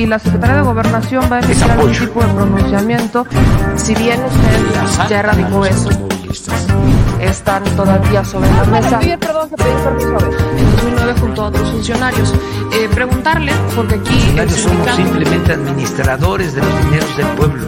si la Secretaría de Gobernación va a emitir algún tipo de pronunciamiento, si bien usted ya erradicó eso, están todavía sobre la mesa. En 2009 junto a otros funcionarios. Eh, preguntarle, porque aquí... Los somos simplemente administradores de los dineros del pueblo.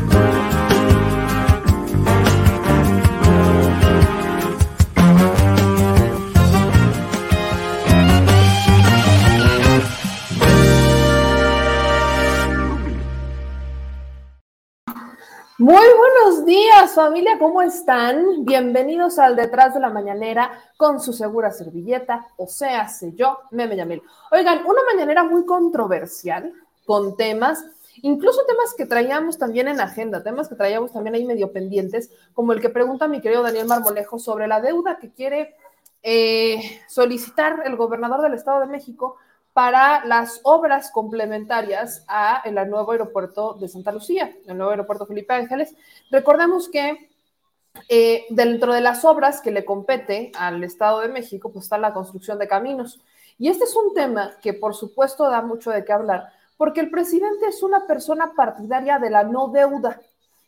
Muy buenos días familia, ¿cómo están? Bienvenidos al Detrás de la Mañanera con su segura servilleta, o sea, sé yo, Meme Yamil. Oigan, una mañanera muy controversial con temas, incluso temas que traíamos también en agenda, temas que traíamos también ahí medio pendientes, como el que pregunta mi querido Daniel Marmolejo sobre la deuda que quiere eh, solicitar el gobernador del Estado de México para las obras complementarias a el nuevo aeropuerto de Santa Lucía, el nuevo aeropuerto Felipe Ángeles. Recordemos que eh, dentro de las obras que le compete al Estado de México, pues está la construcción de caminos. Y este es un tema que por supuesto da mucho de qué hablar, porque el presidente es una persona partidaria de la no deuda.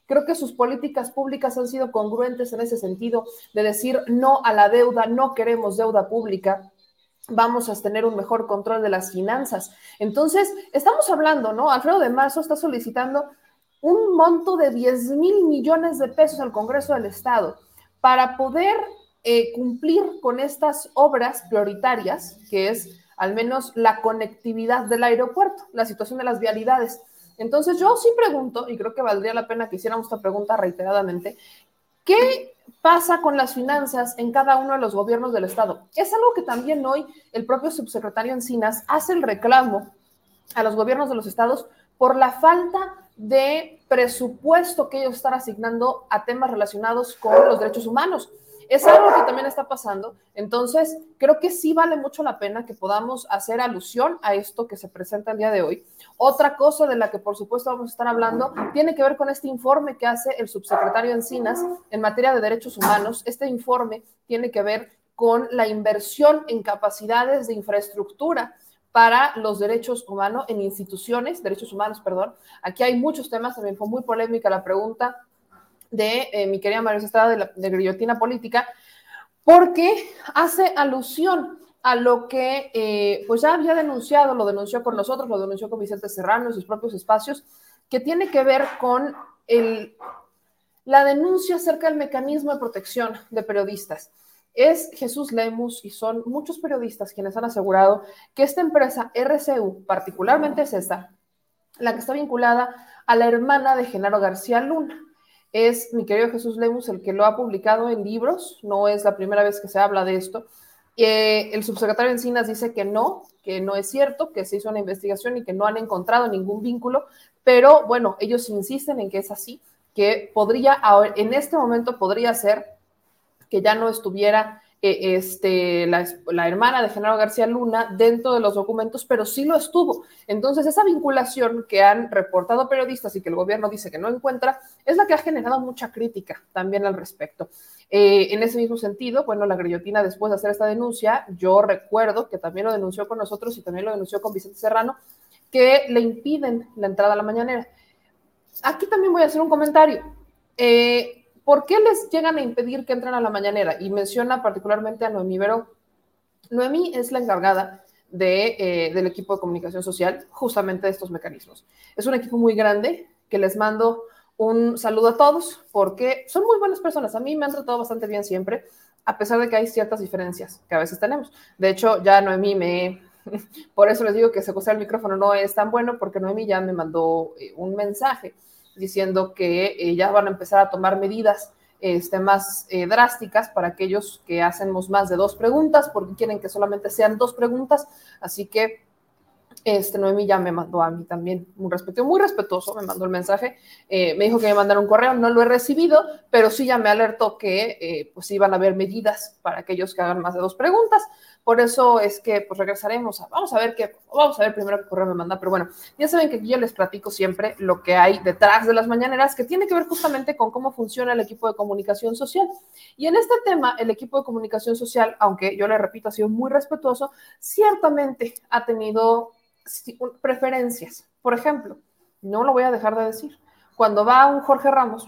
Creo que sus políticas públicas han sido congruentes en ese sentido, de decir no a la deuda, no queremos deuda pública vamos a tener un mejor control de las finanzas. Entonces, estamos hablando, ¿no? Alfredo de Marzo está solicitando un monto de 10 mil millones de pesos al Congreso del Estado para poder eh, cumplir con estas obras prioritarias, que es al menos la conectividad del aeropuerto, la situación de las vialidades. Entonces yo sí pregunto, y creo que valdría la pena que hiciéramos esta pregunta reiteradamente, ¿qué pasa con las finanzas en cada uno de los gobiernos del Estado. Es algo que también hoy el propio subsecretario Encinas hace el reclamo a los gobiernos de los estados por la falta de presupuesto que ellos están asignando a temas relacionados con los derechos humanos. Es algo que también está pasando. Entonces, creo que sí vale mucho la pena que podamos hacer alusión a esto que se presenta el día de hoy. Otra cosa de la que, por supuesto, vamos a estar hablando tiene que ver con este informe que hace el subsecretario Encinas en materia de derechos humanos. Este informe tiene que ver con la inversión en capacidades de infraestructura para los derechos humanos en instituciones, derechos humanos, perdón. Aquí hay muchos temas, también fue muy polémica la pregunta de eh, mi querida María Estrada de, la, de Grillotina Política, porque hace alusión a lo que eh, pues ya había denunciado, lo denunció con nosotros, lo denunció con Vicente Serrano en sus propios espacios, que tiene que ver con la denuncia acerca del mecanismo de protección de periodistas. Es Jesús Lemus y son muchos periodistas quienes han asegurado que esta empresa RCU, particularmente es esta, la que está vinculada a la hermana de Genaro García Luna es mi querido Jesús Lemus el que lo ha publicado en libros, no es la primera vez que se habla de esto. Eh, el subsecretario Encinas dice que no, que no es cierto, que se hizo una investigación y que no han encontrado ningún vínculo, pero bueno, ellos insisten en que es así, que podría, en este momento podría ser que ya no estuviera este, la, hermana de Genaro García Luna dentro de los documentos, pero sí lo estuvo. Entonces, esa vinculación que han reportado periodistas y que el gobierno dice que no encuentra, es la que ha generado mucha crítica también al respecto. Eh, en ese mismo sentido, bueno, la grillotina después de hacer esta denuncia, yo recuerdo que también lo denunció con nosotros y también lo denunció con Vicente Serrano, que le impiden la entrada a la mañanera. Aquí también voy a hacer un comentario. Eh, ¿por qué les llegan a impedir que entren a la mañanera? Y menciona particularmente a Noemí Vero. Noemí es la encargada de, eh, del equipo de comunicación social, justamente de estos mecanismos. Es un equipo muy grande que les mando un saludo a todos porque son muy buenas personas. A mí me han tratado bastante bien siempre, a pesar de que hay ciertas diferencias que a veces tenemos. De hecho, ya Noemí me... Por eso les digo que secuestrar el micrófono no es tan bueno porque Noemí ya me mandó eh, un mensaje diciendo que eh, ya van a empezar a tomar medidas este, más eh, drásticas para aquellos que hacemos más de dos preguntas, porque quieren que solamente sean dos preguntas. Así que este Noemi ya me mandó a mí también un respeto muy respetuoso, me mandó el mensaje, eh, me dijo que me mandara un correo, no lo he recibido, pero sí ya me alertó que pues iban a haber medidas para aquellos que hagan más de dos preguntas. Por eso es que pues regresaremos a, vamos a ver qué, vamos a ver primero qué correo me manda, pero bueno, ya saben que aquí yo les platico siempre lo que hay detrás de las mañaneras, que tiene que ver justamente con cómo funciona el equipo de comunicación social. Y en este tema, el equipo de comunicación social, aunque yo le repito, ha sido muy respetuoso, ciertamente ha tenido preferencias Por ejemplo, no lo voy a dejar de decir, cuando va un Jorge Ramos,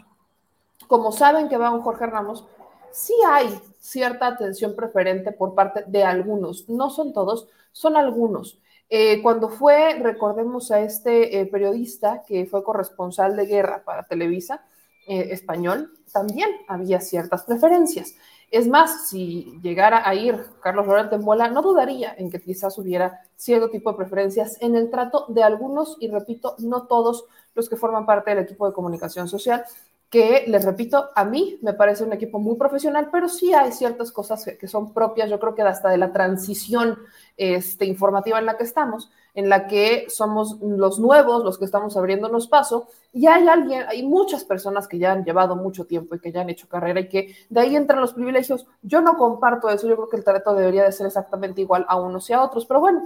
como saben que va un Jorge Ramos, sí hay cierta atención preferente por parte de algunos, no son todos, son algunos. Eh, cuando fue, recordemos a este eh, periodista que fue corresponsal de guerra para Televisa eh, español, también había ciertas preferencias. Es más, si llegara a ir Carlos Lorente en bola, no dudaría en que quizás hubiera cierto tipo de preferencias en el trato de algunos, y repito, no todos los que forman parte del equipo de comunicación social, que les repito, a mí me parece un equipo muy profesional, pero sí hay ciertas cosas que, son propias, yo creo que hasta de la transición este, informativa en la que estamos, en la que somos los nuevos, los que estamos abriéndonos paso, y hay alguien, hay muchas personas que ya han llevado mucho tiempo y que ya han hecho carrera y que de ahí entran los privilegios. Yo no comparto eso, yo creo que el trato debería de ser exactamente igual a unos y a otros, pero bueno,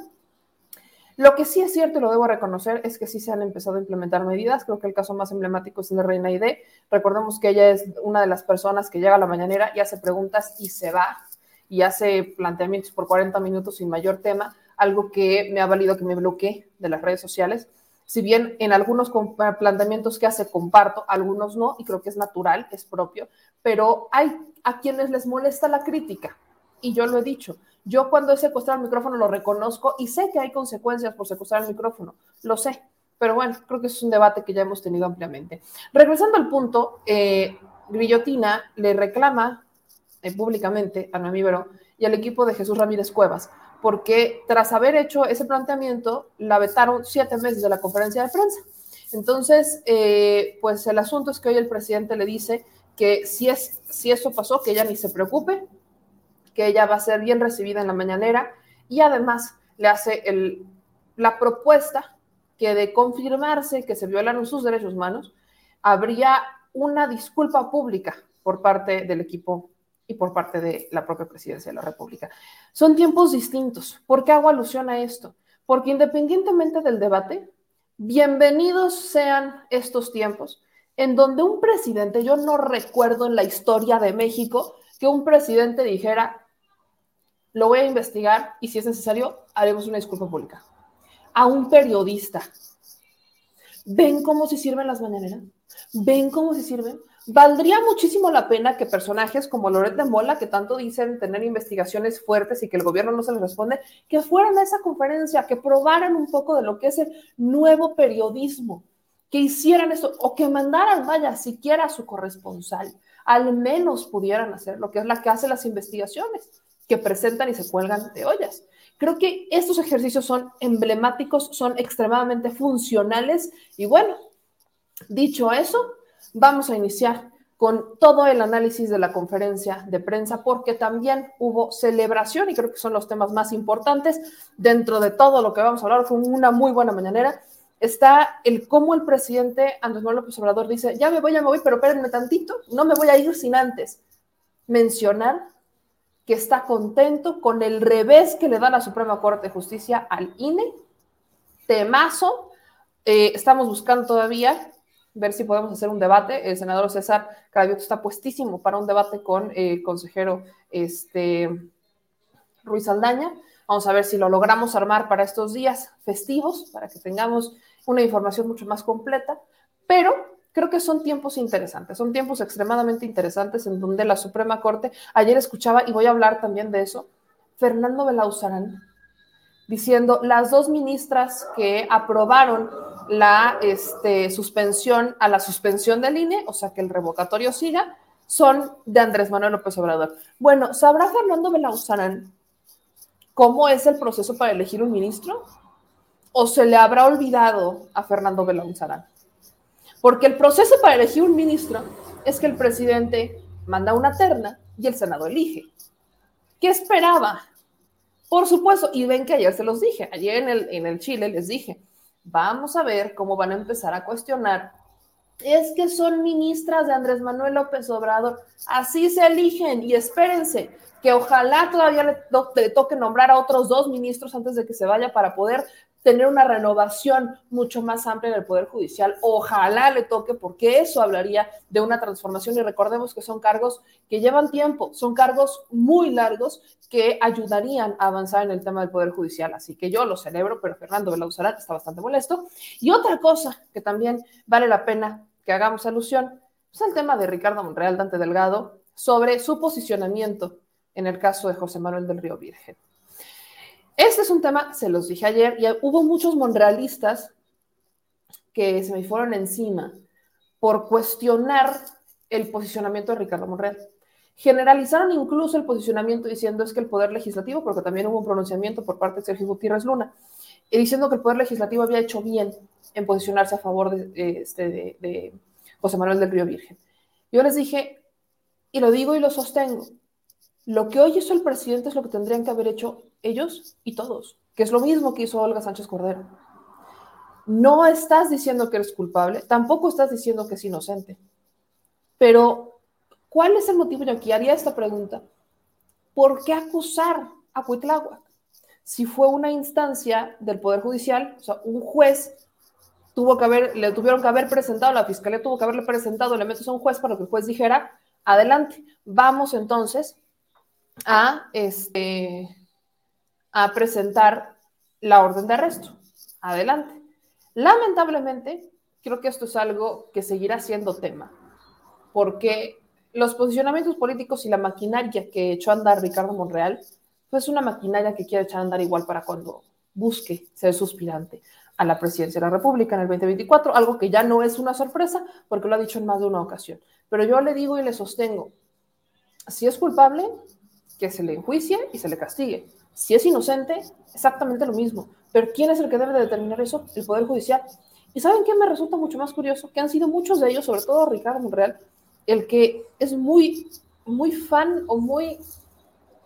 lo que sí es cierto y lo debo reconocer es que sí se han empezado a implementar medidas. Creo que el caso más emblemático es el de Reina Ide. Recordemos que ella es una de las personas que llega a la mañanera y hace preguntas y se va y hace planteamientos por 40 minutos sin mayor tema, algo que me ha valido que me bloquee de las redes sociales. Si bien en algunos planteamientos que hace comparto, algunos no, y creo que es natural, es propio, pero hay a quienes les molesta la crítica. Y yo lo he dicho, yo cuando he secuestrado el micrófono lo reconozco y sé que hay consecuencias por secuestrar el micrófono, lo sé, pero bueno, creo que es un debate que ya hemos tenido ampliamente. Regresando al punto, eh, Grillotina le reclama eh, públicamente a Noemí y al equipo de Jesús Ramírez Cuevas, porque tras haber hecho ese planteamiento, la vetaron siete meses de la conferencia de prensa. Entonces, eh, pues el asunto es que hoy el presidente le dice que si, es, si eso pasó, que ella ni se preocupe, que ella va a ser bien recibida en la mañanera y además le hace el, la propuesta que de confirmarse que se violaron sus derechos humanos, habría una disculpa pública por parte del equipo y por parte de la propia presidencia de la República. Son tiempos distintos. ¿Por qué hago alusión a esto? Porque independientemente del debate, bienvenidos sean estos tiempos en donde un presidente, yo no recuerdo en la historia de México que un presidente dijera, lo voy a investigar y si es necesario, haremos una disculpa pública. A un periodista. ¿Ven cómo se sirven las mañaneras? ¿Ven cómo se sirven? Valdría muchísimo la pena que personajes como Loret de Mola, que tanto dicen tener investigaciones fuertes y que el gobierno no se les responde, que fueran a esa conferencia, que probaran un poco de lo que es el nuevo periodismo, que hicieran eso o que mandaran, vaya, siquiera a su corresponsal al menos pudieran hacer lo que es la que hace las investigaciones, que presentan y se cuelgan de ollas. Creo que estos ejercicios son emblemáticos, son extremadamente funcionales y bueno, dicho eso, vamos a iniciar con todo el análisis de la conferencia de prensa, porque también hubo celebración y creo que son los temas más importantes dentro de todo lo que vamos a hablar. Fue una muy buena mañanera está el cómo el presidente Andrés Manuel López Obrador dice, ya me voy, ya me voy, pero espérenme tantito, no me voy a ir sin antes mencionar que está contento con el revés que le da la Suprema Corte de Justicia al INE. Temazo. Eh, estamos buscando todavía ver si podemos hacer un debate. El senador César Cravioto está puestísimo para un debate con el consejero este, Ruiz Aldaña. Vamos a ver si lo logramos armar para estos días festivos, para que tengamos una información mucho más completa, pero creo que son tiempos interesantes, son tiempos extremadamente interesantes en donde la Suprema Corte, ayer escuchaba, y voy a hablar también de eso, Fernando Belauzarán, diciendo las dos ministras que aprobaron la este, suspensión a la suspensión del INE, o sea que el revocatorio siga, son de Andrés Manuel López Obrador. Bueno, ¿sabrá Fernando Belauzarán cómo es el proceso para elegir un ministro? o se le habrá olvidado a Fernando Belaunzarán? Porque el proceso para elegir un ministro es que el presidente manda una terna y el Senado elige. ¿Qué esperaba? Por supuesto, y ven que ayer se los dije, ayer en el, en el Chile les dije, vamos a ver cómo van a empezar a cuestionar. Es que son ministras de Andrés Manuel López Obrador, así se eligen y espérense, que ojalá todavía le, toque nombrar a otros dos ministros antes de que se vaya para poder tener una renovación mucho más amplia en el Poder Judicial. Ojalá le toque, porque eso hablaría de una transformación. Y recordemos que son cargos que llevan tiempo, son cargos muy largos que ayudarían a avanzar en el tema del Poder Judicial. Así que yo lo celebro, pero Fernando Belauzarán está bastante molesto. Y otra cosa que también vale la pena que hagamos alusión es el tema de Ricardo Monreal, Dante Delgado, sobre su posicionamiento en el caso de José Manuel del Río Virgen. Este es un tema, se los dije ayer, y hubo muchos monrealistas que se me fueron encima por cuestionar el posicionamiento de Ricardo Monreal. Generalizaron incluso el posicionamiento diciendo es que el Poder Legislativo, porque también hubo un pronunciamiento por parte de Sergio Gutiérrez Luna, y diciendo que el Poder Legislativo había hecho bien en posicionarse a favor de, este, de José Manuel del Río Virgen. Yo les dije, y lo digo y lo sostengo, lo que hoy hizo el presidente es lo que tendrían que haber hecho ellos y todos, que es lo mismo que hizo Olga Sánchez Cordero. No estás diciendo que eres culpable, tampoco estás diciendo que es inocente. Pero, ¿cuál es el motivo? Yo aquí haría esta pregunta. ¿Por qué acusar a Cuitláhuac? Si fue una instancia del Poder Judicial, o sea, un juez tuvo que haber, le tuvieron que haber presentado, la fiscalía tuvo que haberle presentado elementos a un juez para que el juez dijera, adelante, vamos entonces a, este, a presentar la orden de arresto. Adelante. Lamentablemente, creo que esto es algo que seguirá siendo tema, porque los posicionamientos políticos y la maquinaria que echó a andar Ricardo Monreal, pues es una maquinaria que quiere echar a andar igual para cuando busque ser suspirante a la presidencia de la República en el 2024, algo que ya no es una sorpresa porque lo ha dicho en más de una ocasión. Pero yo le digo y le sostengo, si es culpable, que se le enjuicie y se le castigue. Si es inocente, exactamente lo mismo. Pero ¿quién es el que debe de determinar eso? El Poder Judicial. ¿Y saben qué me resulta mucho más curioso? Que han sido muchos de ellos, sobre todo Ricardo Monreal, el que es muy, muy fan o muy,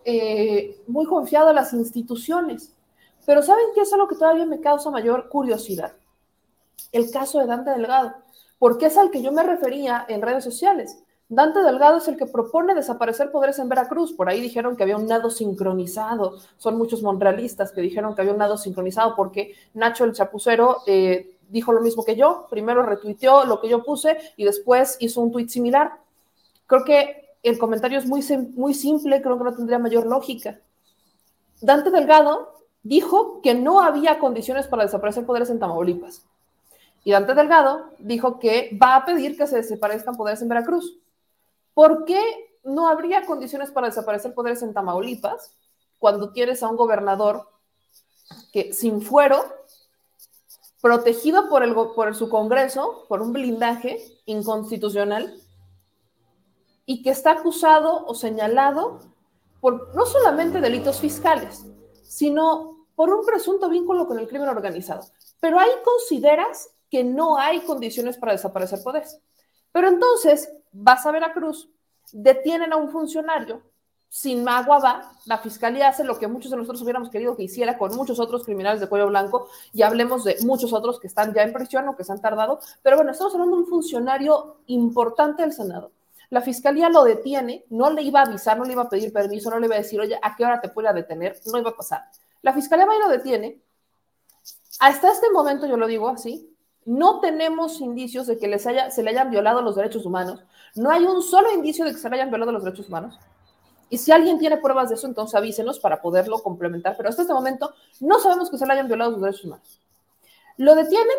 eh, muy confiado en las instituciones. Pero ¿saben qué es algo que todavía me causa mayor curiosidad? El caso de Dante Delgado, porque es al que yo me refería en redes sociales. Dante Delgado es el que propone desaparecer poderes en Veracruz. Por ahí dijeron que había un nado sincronizado. Son muchos monrealistas que dijeron que había un nado sincronizado porque Nacho el Chapucero eh, dijo lo mismo que yo. Primero retuiteó lo que yo puse y después hizo un tuit similar. Creo que el comentario es muy, muy simple, creo que no tendría mayor lógica. Dante Delgado dijo que no había condiciones para desaparecer poderes en Tamaulipas. Y Dante Delgado dijo que va a pedir que se desaparezcan poderes en Veracruz. ¿Por qué no habría condiciones para desaparecer poderes en Tamaulipas cuando tienes a un gobernador que sin fuero, protegido por, el, por su Congreso, por un blindaje inconstitucional, y que está acusado o señalado por no solamente delitos fiscales, sino por un presunto vínculo con el crimen organizado. Pero ahí consideras que no hay condiciones para desaparecer poderes. Pero entonces vas a Veracruz, detienen a un funcionario, sin agua va, la fiscalía hace lo que muchos de nosotros hubiéramos querido que hiciera con muchos otros criminales de cuello blanco, y hablemos de muchos otros que están ya en prisión o que se han tardado, pero bueno, estamos hablando de un funcionario importante del Senado. La fiscalía lo detiene, no le iba a avisar, no le iba a pedir permiso, no le iba a decir, oye, ¿a qué hora te pueda detener? No iba a pasar. La fiscalía va y lo detiene. Hasta este momento, yo lo digo así, no tenemos indicios de que les haya, se le hayan violado los derechos humanos. No hay un solo indicio de que se le hayan violado los derechos humanos. Y si alguien tiene pruebas de eso, entonces avísenos para poderlo complementar. Pero hasta este momento no sabemos que se le hayan violado los derechos humanos. Lo detienen,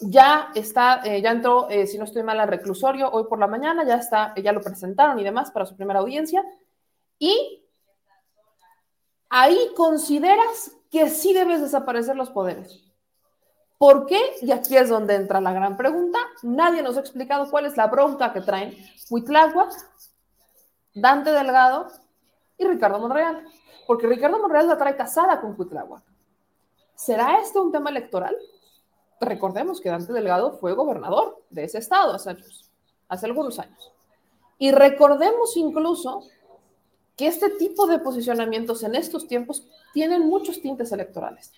ya está, eh, ya entró, eh, si no estoy mal, al reclusorio hoy por la mañana, ya está, ya lo presentaron y demás para su primera audiencia. Y ahí consideras que sí debes desaparecer los poderes. ¿Por qué? Y aquí es donde entra la gran pregunta. Nadie nos ha explicado cuál es la bronca que traen Huitláhuac, Dante Delgado y Ricardo Monreal. Porque Ricardo Monreal la trae casada con Huitláhuac. ¿Será este un tema electoral? Recordemos que Dante Delgado fue gobernador de ese estado hace algunos años. Y recordemos incluso que este tipo de posicionamientos en estos tiempos tienen muchos tintes electorales.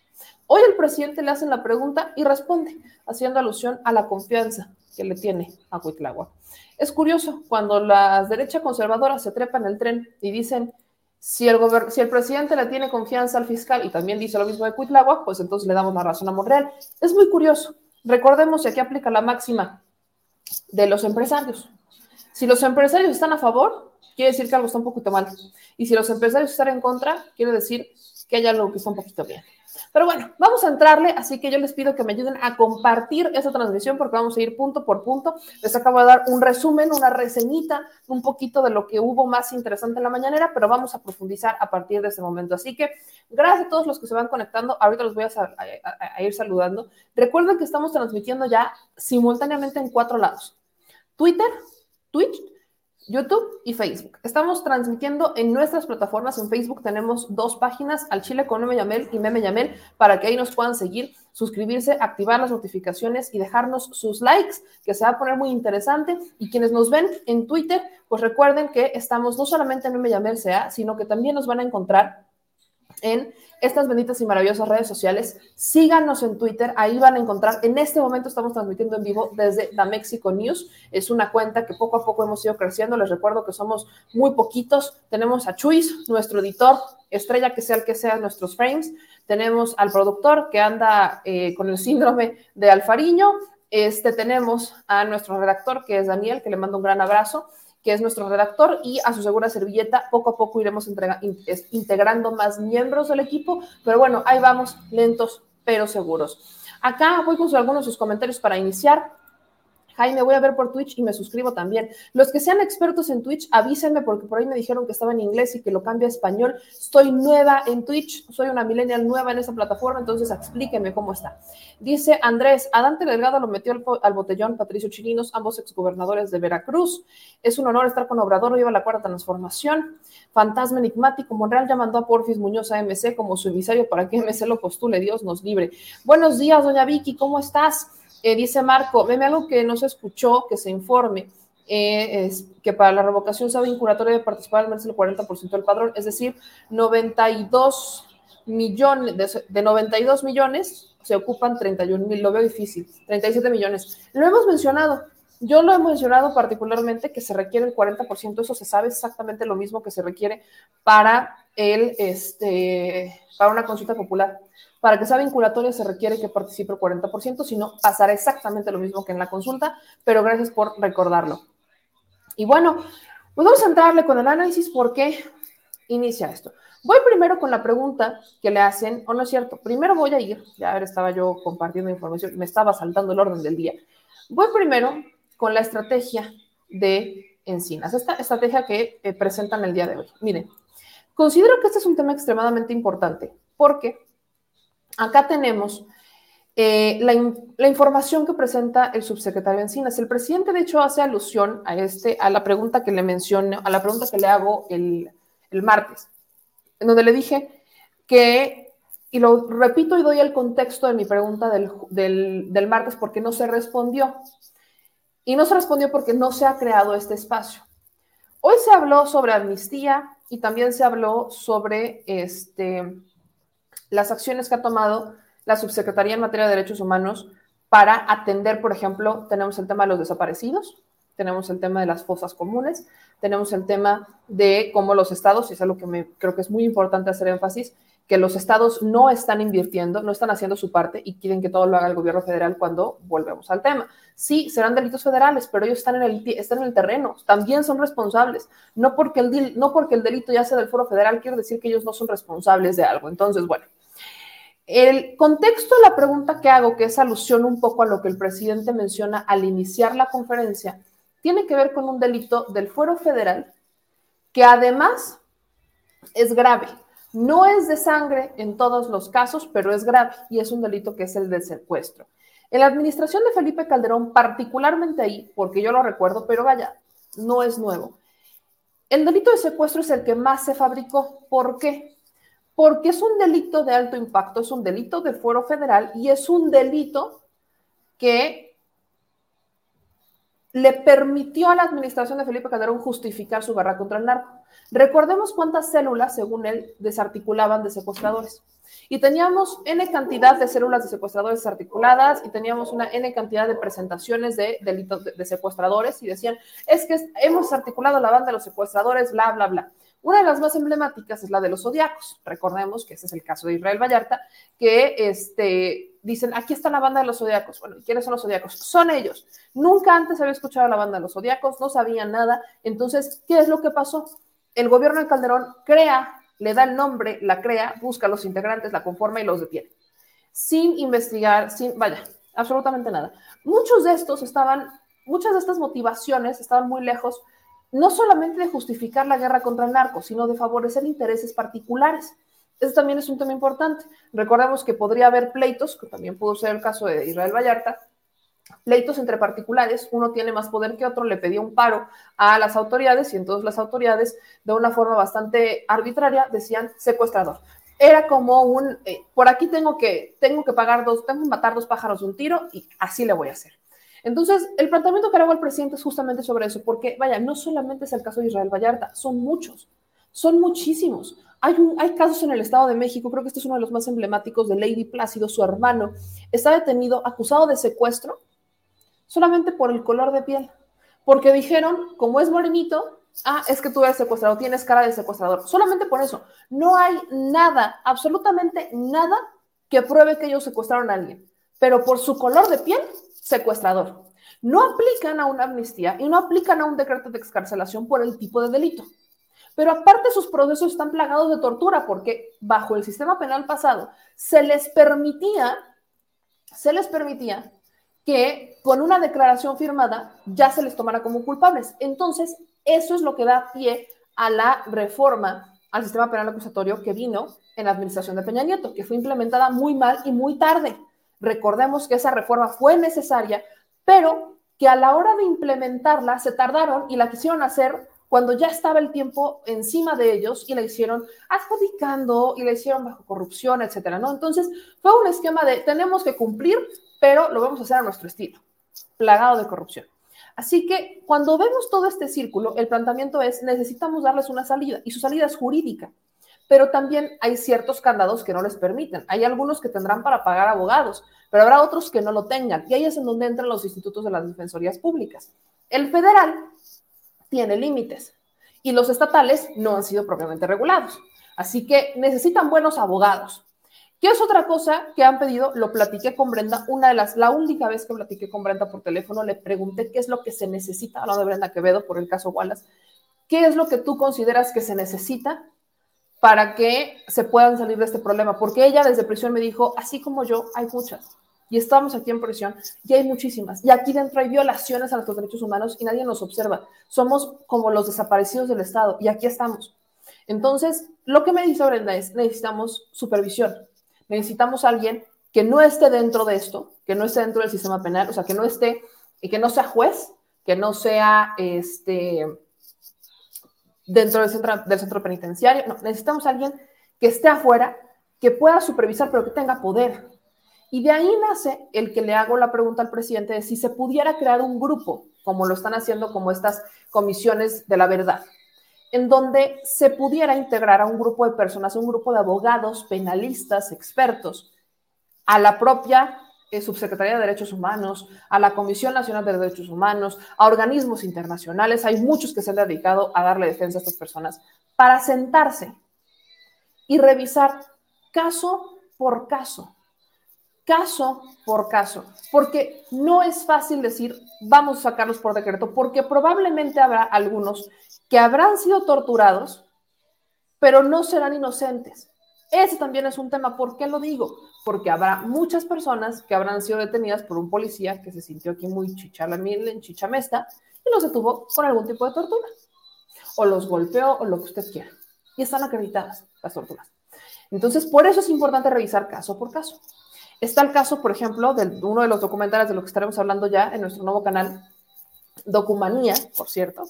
Hoy el presidente le hacen la pregunta y responde, haciendo alusión a la confianza que le tiene a Huitlagua. Es curioso, cuando las derechas conservadoras se trepan el tren y dicen, Si el, si el presidente le tiene confianza al fiscal y también dice lo mismo de Cuitlagua, pues entonces le damos la razón a Monreal. Es muy curioso. Recordemos que aquí aplica la máxima de los empresarios. Si los empresarios están a favor, quiere decir que algo está un poquito mal. Y si los empresarios están en contra, quiere decir que hay algo que está un poquito bien. Pero bueno, vamos a entrarle, así que yo les pido que me ayuden a compartir esa transmisión porque vamos a ir punto por punto. Les acabo de dar un resumen, una reseñita, un poquito de lo que hubo más interesante en la mañanera, pero vamos a profundizar a partir de ese momento. Así que gracias a todos los que se van conectando. Ahorita los voy a, ir saludando. Recuerden que estamos transmitiendo ya simultáneamente en cuatro lados. Twitter, Twitch, YouTube y Facebook. Estamos transmitiendo en nuestras plataformas. En Facebook tenemos dos páginas, al Chile con Meme Yamel y Meme Yamel, para que ahí nos puedan seguir, suscribirse, activar las notificaciones y dejarnos sus likes, que se va a poner muy interesante. Y quienes nos ven en Twitter, pues recuerden que estamos no solamente en Meme Yamel sino que también nos van a encontrar en estas benditas y maravillosas redes sociales. Síganos en Twitter, ahí van a encontrar. En este momento estamos transmitiendo en vivo desde la Mexico News. Es una cuenta que poco a poco hemos ido creciendo. Les recuerdo que somos muy poquitos. Tenemos a Chuis, nuestro editor, estrella que sea el que sea nuestros frames. Tenemos al productor que anda eh, con el síndrome de Alfariño. Este, tenemos a nuestro redactor que es Daniel, que le mando un gran abrazo que es nuestro redactor, y a su segura servilleta. Poco a poco iremos integrando más miembros del equipo, pero bueno, ahí vamos, lentos pero seguros. Acá voy con algunos de sus comentarios para iniciar. Jaime, voy a ver por Twitch y me suscribo también. Los que sean expertos en Twitch, avísenme porque por ahí me dijeron que estaba en inglés y que lo cambia a español. Estoy nueva en Twitch, soy una millennial nueva en esa plataforma, entonces explíquenme cómo está. Dice Andrés, a Dante Delgado lo metió al, botellón Patricio Chirinos, ambos exgobernadores de Veracruz. Es un honor estar con Obrador, lleva la cuarta transformación. Fantasma enigmático, Monreal ya mandó a Porfis Muñoz a MC como su emisario para que MC lo postule, Dios nos libre. Buenos días, doña Vicky, ¿cómo estás? Eh, dice Marco, veme algo que no se escuchó, que se informe, eh, que para la revocación sea vinculatoria de participar al menos el 40% del padrón, es decir, 92 millones, de, 92 millones se ocupan 31 mil, lo veo difícil, 37 millones. Lo hemos mencionado, yo lo he mencionado particularmente que se requiere el 40%, eso se sabe exactamente lo mismo que se requiere para el, este, para una consulta popular. Para que sea vinculatoria se requiere que participe el 40%, si no, pasará exactamente lo mismo que en la consulta, pero gracias por recordarlo. Y bueno, pues vamos a entrarle con el análisis por qué inicia esto. Voy primero con la pregunta que le hacen, o no es cierto, primero voy a ir, ya estaba yo compartiendo información, me estaba saltando el orden del día. Voy primero con la estrategia de Encinas, esta estrategia que eh, presentan el día de hoy. Miren, considero que este es un tema extremadamente importante porque Acá tenemos eh, la, información que presenta el subsecretario Encinas. El presidente, de hecho, hace alusión a, este, a la pregunta que le menciono, a la pregunta que le hago el, martes, en donde le dije que, y lo repito y doy el contexto de mi pregunta del, del martes porque no se respondió. Y no se respondió porque no se ha creado este espacio. Hoy se habló sobre amnistía y también se habló sobre este las acciones que ha tomado la Subsecretaría en materia de derechos humanos para atender, por ejemplo, tenemos el tema de los desaparecidos, tenemos el tema de las fosas comunes, tenemos el tema de cómo los estados, y es algo que me, creo que es muy importante hacer énfasis, que los estados no están invirtiendo, no están haciendo su parte y quieren que todo lo haga el gobierno federal cuando volvemos al tema. Sí, serán delitos federales, pero ellos están en el, están en el terreno, también son responsables. No porque, el, no porque el delito ya sea del foro federal, quiere decir que ellos no son responsables de algo. Entonces, bueno, el contexto de la pregunta que hago, que es alusión un poco a lo que el presidente menciona al iniciar la conferencia, tiene que ver con un delito del fuero federal que además es grave. No es de sangre en todos los casos, pero es grave y es un delito que es el de secuestro. En la administración de Felipe Calderón, particularmente ahí, porque yo lo recuerdo, pero vaya, no es nuevo. El delito de secuestro es el que más se fabricó. ¿Por qué? Porque es un delito de alto impacto, es un delito de fuero federal y es un delito que le permitió a la administración de Felipe Calderón justificar su guerra contra el narco. Recordemos cuántas células, según él, desarticulaban de secuestradores. Y teníamos N cantidad de células de secuestradores desarticuladas y teníamos una N cantidad de presentaciones de delitos de, de secuestradores y decían, es que hemos articulado la banda de los secuestradores, bla, bla, bla. Una de las más emblemáticas es la de los zodiacos. Recordemos que ese es el caso de Israel Vallarta, que este, dicen, aquí está la banda de los zodiacos. Bueno, ¿quiénes son los zodiacos? Son ellos. Nunca antes había escuchado la banda de los zodiacos, no sabían nada. Entonces, ¿qué es lo que pasó? El gobierno de Calderón crea, le da el nombre, la crea, busca a los integrantes, la conforma y los detiene. Sin investigar, sin, vaya, absolutamente nada. Muchos de estos estaban, muchas de estas motivaciones estaban muy lejos no solamente de justificar la guerra contra el narco, sino de favorecer intereses particulares. Eso también es un tema importante. Recordemos que podría haber pleitos, que también pudo ser el caso de Israel Vallarta, pleitos entre particulares, uno tiene más poder que otro, le pedía un paro a las autoridades y entonces las autoridades, de una forma bastante arbitraria, decían secuestrador. Era como un, eh, por aquí tengo que, tengo que pagar dos, tengo que matar dos pájaros de un tiro y así le voy a hacer. Entonces, el planteamiento que hago al presidente es justamente sobre eso, porque, vaya, no solamente es el caso de Israel Vallarta, son muchos, son muchísimos. Hay, hay casos en el Estado de México, creo que este es uno de los más emblemáticos de Lady Plácido, su hermano, está detenido, acusado de secuestro, solamente por el color de piel, porque dijeron, como es morenito, ah, es que tú eres secuestrador, tienes cara de secuestrador, solamente por eso. No hay nada, absolutamente nada que pruebe que ellos secuestraron a alguien, pero por su color de piel secuestrador. No aplican a una amnistía y no aplican a un decreto de excarcelación por el tipo de delito. Pero aparte sus procesos están plagados de tortura porque bajo el sistema penal pasado se les permitía, se les permitía que con una declaración firmada ya se les tomara como culpables. Entonces, eso es lo que da pie a la reforma al sistema penal acusatorio que vino en la administración de Peña Nieto, que fue implementada muy mal y muy tarde. Recordemos que esa reforma fue necesaria, pero que a la hora de implementarla se tardaron y la quisieron hacer cuando ya estaba el tiempo encima de ellos y la hicieron adjudicando y la hicieron bajo corrupción, etcétera, ¿no? Entonces fue un esquema de tenemos que cumplir, pero lo vamos a hacer a nuestro estilo, plagado de corrupción. Así que cuando vemos todo este círculo, el planteamiento es necesitamos darles una salida y su salida es jurídica pero también hay ciertos candados que no les permiten. Hay algunos que tendrán para pagar abogados, pero habrá otros que no lo tengan. Y ahí es en donde entran los institutos de las defensorías públicas. El federal tiene límites y los estatales no han sido propiamente regulados. Así que necesitan buenos abogados. ¿Qué es otra cosa que han pedido? Lo platiqué con Brenda, una de las, la única vez que platiqué con Brenda por teléfono, le pregunté qué es lo que se necesita, hablando de Brenda Quevedo por el caso Wallace, ¿qué es lo que tú consideras que se necesita para que se puedan salir de este problema, porque ella desde prisión me dijo, así como yo, hay muchas. Y estamos aquí en prisión y hay muchísimas. Y aquí dentro hay violaciones a nuestros derechos humanos y nadie nos observa. Somos como los desaparecidos del Estado y aquí estamos. Entonces, lo que me dice Brenda es, necesitamos supervisión. Necesitamos alguien que no esté dentro de esto, que no esté dentro del sistema penal, o sea, que no esté, y que no sea juez, que no sea este, dentro del centro, penitenciario. No, necesitamos alguien que esté afuera, que pueda supervisar, pero que tenga poder. Y de ahí nace el que le hago la pregunta al presidente de si se pudiera crear un grupo, como lo están haciendo como estas comisiones de la verdad, en donde se pudiera integrar a un grupo de personas, un grupo de abogados, penalistas, expertos, a la propia Subsecretaría de Derechos Humanos, a la Comisión Nacional de Derechos Humanos, a organismos internacionales. Hay muchos que se han dedicado a darle defensa a estas personas para sentarse y revisar caso por caso, caso por caso, porque no es fácil decir vamos a sacarlos por decreto, porque probablemente habrá algunos que habrán sido torturados, pero no serán inocentes. Ese también es un tema. ¿Por qué lo digo? Porque habrá muchas personas que habrán sido detenidas por un policía que se sintió aquí muy chichalamil en chichamesta y los detuvo con algún tipo de tortura. O los golpeó o lo que usted quiera. Y están acreditadas las torturas. Entonces, por eso es importante revisar caso por caso. Está el caso, por ejemplo, de uno de los documentales de los que estaremos hablando ya en nuestro nuevo canal, Documanía, por cierto,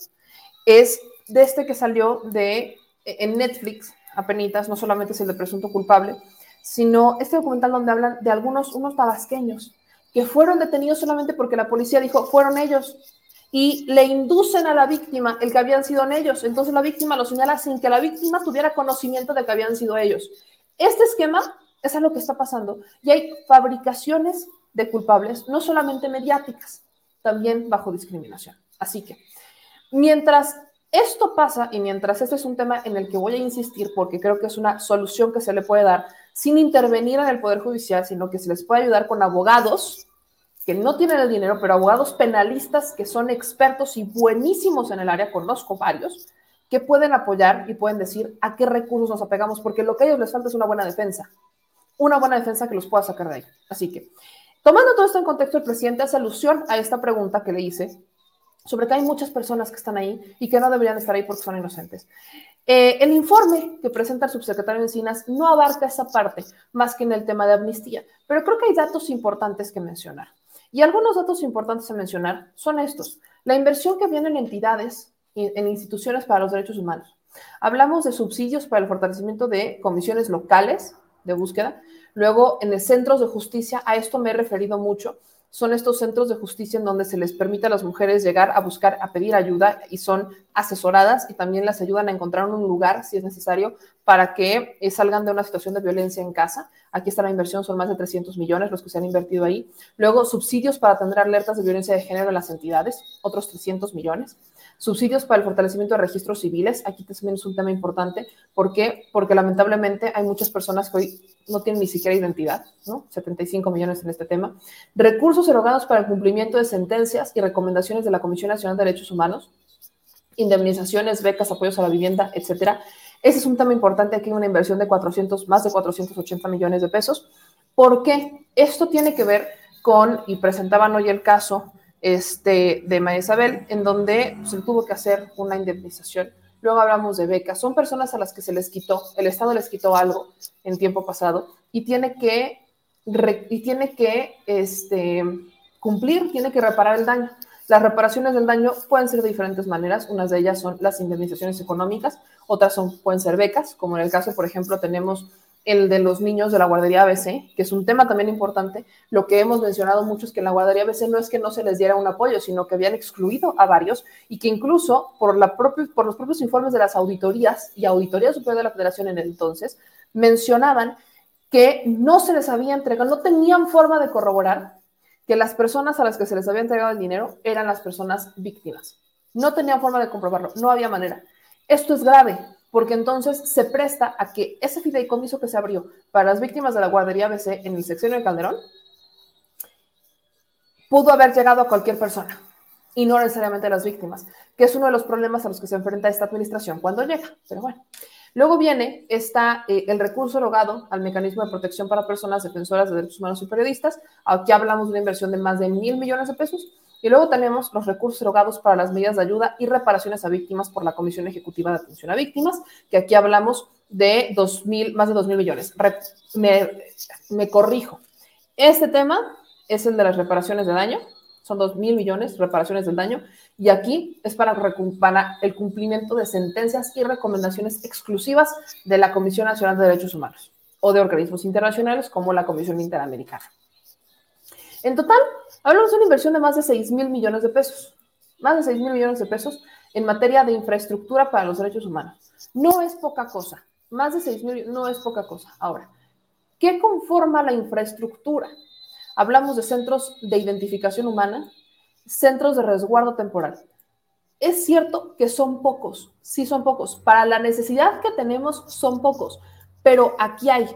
es de este que salió de en Netflix apenitas, no solamente es el de presunto culpable, sino este documental donde hablan de algunos, unos tabasqueños que fueron detenidos solamente porque la policía dijo, fueron ellos, y le inducen a la víctima el que habían sido ellos. Entonces la víctima lo señala sin que la víctima tuviera conocimiento de que habían sido ellos. Este esquema es algo que está pasando y hay fabricaciones de culpables, no solamente mediáticas, también bajo discriminación. Así que, mientras Esto pasa y mientras este es un tema en el que voy a insistir porque creo que es una solución que se le puede dar sin intervenir en el Poder Judicial, sino que se les puede ayudar con abogados que no tienen el dinero, pero abogados penalistas que son expertos y buenísimos en el área, conozco varios, que pueden apoyar y pueden decir a qué recursos nos apegamos, porque lo que a ellos les falta es una buena defensa, una buena defensa que los pueda sacar de ahí. Así que, tomando todo esto en contexto, el presidente hace alusión a esta pregunta que le hice sobre que hay muchas personas que están ahí y que no deberían estar ahí porque son inocentes. Eh, el informe que presenta el subsecretario Encinas no abarca esa parte más que en el tema de amnistía, pero creo que hay datos importantes que mencionar. Y algunos datos importantes a mencionar son estos. La inversión que viene en entidades, en instituciones para los derechos humanos. Hablamos de subsidios para el fortalecimiento de comisiones locales de búsqueda. Luego, en centros de justicia, a esto me he referido mucho son estos centros de justicia en donde se les permite a las mujeres llegar a buscar, a pedir ayuda y son asesoradas y también las ayudan a encontrar un lugar, si es necesario, para que eh, salgan de una situación de violencia en casa. Aquí está la inversión, son más de 300 millones los que se han invertido ahí. Luego, subsidios para atender alertas de violencia de género en las entidades, otros 300 millones. Subsidios para el fortalecimiento de registros civiles, aquí también es un tema importante. ¿Por qué? Porque lamentablemente hay muchas personas que hoy no tienen ni siquiera identidad, ¿no? 75 millones en este tema. Recursos erogados para el cumplimiento de sentencias y recomendaciones de la Comisión Nacional de Derechos Humanos, indemnizaciones, becas, apoyos a la vivienda, etcétera. Ese es un tema importante, aquí una inversión de 400, más de 480 millones de pesos. ¿Por qué? Esto tiene que ver con, y presentaban hoy el caso este, de María Isabel, en donde se tuvo que hacer una indemnización Luego hablamos de becas. Son personas a las que se les quitó, el Estado les quitó algo en tiempo pasado y tiene que, y tiene que este, cumplir, tiene que reparar el daño. Las reparaciones del daño pueden ser de diferentes maneras. Unas de ellas son las indemnizaciones económicas, otras son, pueden ser becas, como en el caso, por ejemplo, tenemos el de los niños de la guardería ABC, que es un tema también importante. Lo que hemos mencionado mucho es que en la guardería ABC no es que no se les diera un apoyo, sino que habían excluido a varios y que incluso por, la por los propios informes de las auditorías y Auditoría Superior de la Federación en el entonces, mencionaban que no se les había entregado, no tenían forma de corroborar que las personas a las que se les había entregado el dinero eran las personas víctimas. No tenían forma de comprobarlo, no había manera. Esto es grave, porque entonces se presta a que ese fideicomiso que se abrió para las víctimas de la guardería BC en el sexenio de Calderón pudo haber llegado a cualquier persona y no necesariamente a las víctimas, que es uno de los problemas a los que se enfrenta esta administración cuando llega. Pero bueno, luego viene está, eh, el recurso erogado al mecanismo de protección para personas defensoras de derechos humanos y periodistas. Aquí hablamos de una inversión de más de mil millones de pesos y luego tenemos los recursos erogados para las medidas de ayuda y reparaciones a víctimas por la Comisión Ejecutiva de Atención a Víctimas, que aquí hablamos de 2 mil, más de 2 mil millones. me, corrijo. Este tema es el de las reparaciones de daño, son 2 mil millones reparaciones del daño, y aquí es para, para, el cumplimiento de sentencias y recomendaciones exclusivas de la Comisión Nacional de Derechos Humanos o de organismos internacionales como la Comisión Interamericana. En total, hablamos de una inversión de más de 6 mil millones de pesos, más de 6 mil millones de pesos en materia de infraestructura para los derechos humanos. No es poca cosa, más de 6 mil no es poca cosa. Ahora, ¿qué conforma la infraestructura? Hablamos de centros de identificación humana, centros de resguardo temporal. Es cierto que son pocos, sí son pocos. Para la necesidad que tenemos son pocos, pero aquí hay.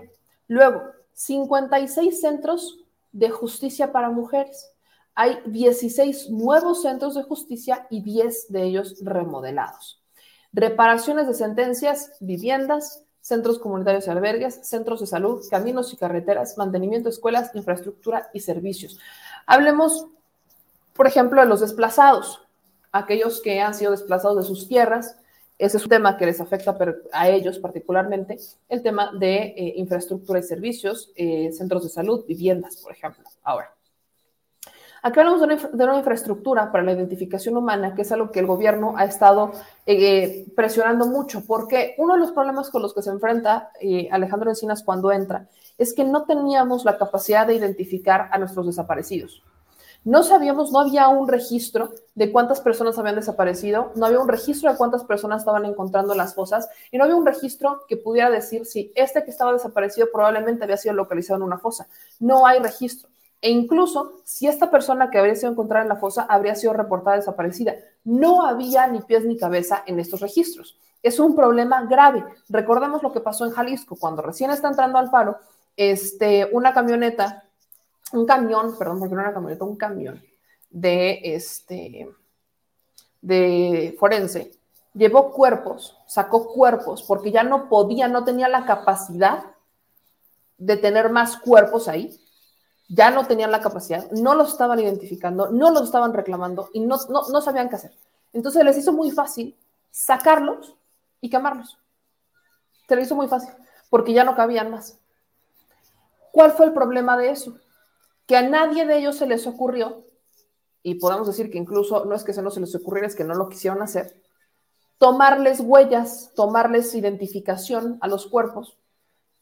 Luego, 56 centros de justicia para mujeres. Hay 16 nuevos centros de justicia y 10 de ellos remodelados. Reparaciones de sentencias, viviendas, centros comunitarios y albergues, centros de salud, caminos y carreteras, mantenimiento de escuelas, infraestructura y servicios. Hablemos, por ejemplo, de los desplazados, aquellos que han sido desplazados de sus tierras, ese es un tema que les afecta a ellos particularmente, el tema de eh, infraestructura y servicios, eh, centros de salud, viviendas, por ejemplo. Ahora, aquí hablamos de una, infraestructura para la identificación humana, que es algo que el gobierno ha estado eh, presionando mucho, porque uno de los problemas con los que se enfrenta Alejandro Encinas cuando entra es que no teníamos la capacidad de identificar a nuestros desaparecidos. No sabíamos, no había un registro de cuántas personas habían desaparecido, no había un registro de cuántas personas estaban encontrando las fosas y no había un registro que pudiera decir si este que estaba desaparecido probablemente había sido localizado en una fosa. No hay registro. E incluso si esta persona que habría sido encontrada en la fosa habría sido reportada desaparecida, no había ni pies ni cabeza en estos registros. Es un problema grave. Recordemos lo que pasó en Jalisco, cuando recién está entrando al faro, este, una camioneta, un camión, perdón, porque no era una camioneta, un camión de, este, de forense, llevó cuerpos, sacó cuerpos, porque ya no podía, no tenía la capacidad de tener más cuerpos ahí, ya no tenían la capacidad, no los estaban identificando, no los estaban reclamando y no, no, sabían qué hacer. Entonces les hizo muy fácil sacarlos y quemarlos. Se les hizo muy fácil, porque ya no cabían más. ¿Cuál fue el problema de eso? Que a nadie de ellos se les ocurrió, y podemos decir que incluso no es que se no se les ocurriera, es que no lo quisieron hacer, tomarles huellas, tomarles identificación a los cuerpos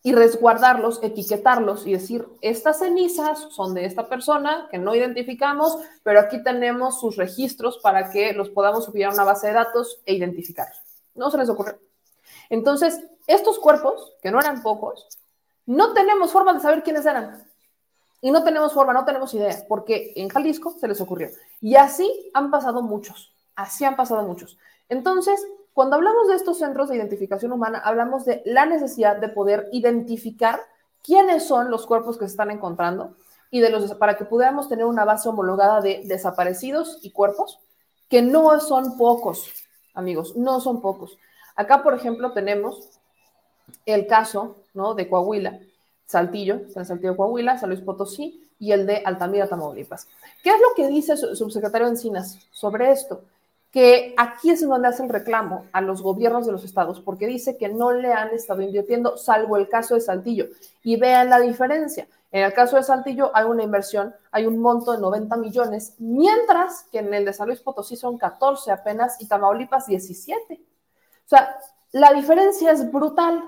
y resguardarlos, etiquetarlos y decir, estas cenizas son de esta persona que no identificamos, pero aquí tenemos sus registros para que los podamos subir a una base de datos e identificarlos. No se les ocurrió. Entonces, estos cuerpos, que no eran pocos, no tenemos forma de saber quiénes eran. Y no tenemos forma, no tenemos idea, porque en Jalisco se les ocurrió. Y así han pasado muchos, así han pasado muchos. Entonces, cuando hablamos de estos centros de identificación humana, hablamos de la necesidad de poder identificar quiénes son los cuerpos que se están encontrando y de los para que podamos tener una base homologada de desaparecidos y cuerpos que no son pocos, amigos, no son pocos. Acá, por ejemplo, tenemos el caso ¿no? de Coahuila, Saltillo, San Saltillo, Coahuila, San Luis Potosí y el de Altamira, Tamaulipas. ¿Qué es lo que dice el subsecretario Encinas sobre esto? Que aquí es donde hace el reclamo a los gobiernos de los estados, porque dice que no le han estado invirtiendo, salvo el caso de Saltillo. Y vean la diferencia. En el caso de Saltillo hay una inversión, hay un monto de 90 millones, mientras que en el de San Luis Potosí son 14 apenas y Tamaulipas 17. O sea, la diferencia es brutal.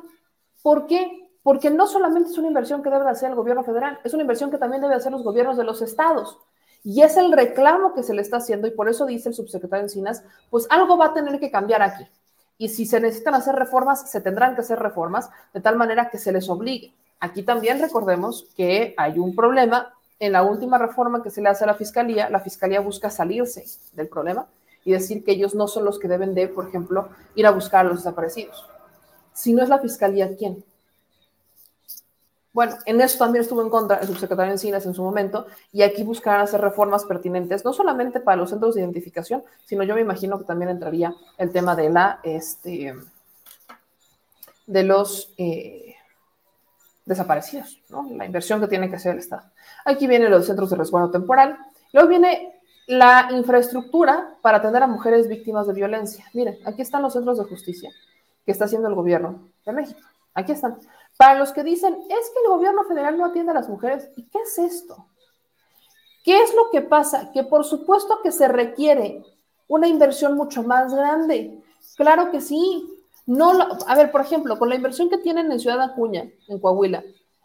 ¿Por qué? Porque no solamente es una inversión que debe hacer el gobierno federal, es una inversión que también debe hacer los gobiernos de los estados. Y es el reclamo que se le está haciendo y por eso dice el subsecretario Encinas, pues algo va a tener que cambiar aquí. Y si se necesitan hacer reformas, se tendrán que hacer reformas de tal manera que se les obligue. Aquí también recordemos que hay un problema. En la última reforma que se le hace a la Fiscalía, la Fiscalía busca salirse del problema y decir que ellos no son los que deben de, por ejemplo, ir a buscar a los desaparecidos. Si no es la Fiscalía, ¿quién? Bueno, en eso también estuvo en contra el subsecretario Encinas en su momento, y aquí buscarán hacer reformas pertinentes, no solamente para los centros de identificación, sino yo me imagino que también entraría el tema de la, este, de los eh, desaparecidos, ¿no? la inversión que tiene que hacer el Estado. Aquí vienen los centros de resguardo temporal, luego viene la infraestructura para atender a mujeres víctimas de violencia. Miren, aquí están los centros de justicia que está haciendo el gobierno de México. Aquí están. Para los que dicen, es que el gobierno federal no atiende a las mujeres, ¿y qué es esto? ¿Qué es lo que pasa? Que por supuesto que se requiere una inversión mucho más grande. Claro que sí. No a ver, por ejemplo, con la inversión que tienen en Ciudad Acuña, en Coahuila,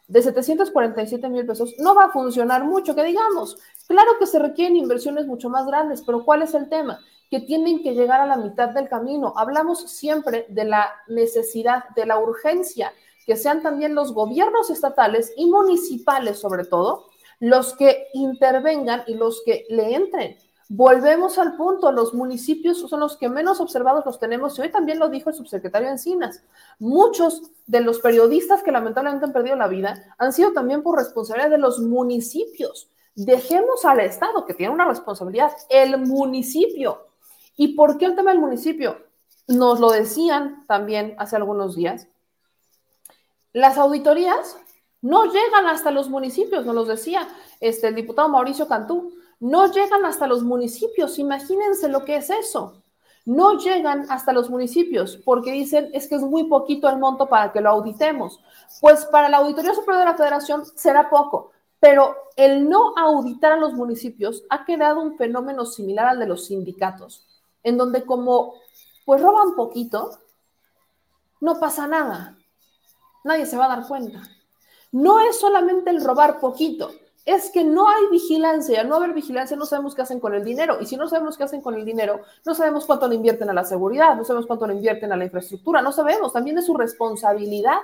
de 747 mil pesos, no va a funcionar mucho, que digamos. Claro que se requieren inversiones mucho más grandes, pero ¿cuál es el tema? Que tienen que llegar a la mitad del camino. Hablamos siempre de la necesidad, de la urgencia que sean también los gobiernos estatales y municipales sobre todo los que intervengan y los que le entren. Volvemos al punto, los municipios son los que menos observados los tenemos y hoy también lo dijo el subsecretario Encinas. Muchos de los periodistas que lamentablemente han perdido la vida han sido también por responsabilidad de los municipios. Dejemos al Estado, que tiene una responsabilidad, el municipio. ¿Y por qué el tema del municipio? Nos lo decían también hace algunos días las auditorías no llegan hasta los municipios, nos lo decía este, el diputado Mauricio Cantú, no llegan hasta los municipios, imagínense lo que es eso. No llegan hasta los municipios porque dicen es que es muy poquito el monto para que lo auditemos. Pues para la Auditoría Superior de la Federación será poco, pero el no auditar a los municipios ha creado un fenómeno similar al de los sindicatos, en donde como pues roban poquito, no pasa nada nadie se va a dar cuenta. No es solamente el robar poquito, es que no hay vigilancia. Al no haber vigilancia, no sabemos qué hacen con el dinero. Y si no sabemos qué hacen con el dinero, no sabemos cuánto le invierten a la seguridad, no sabemos cuánto le invierten a la infraestructura, no sabemos. También es su responsabilidad.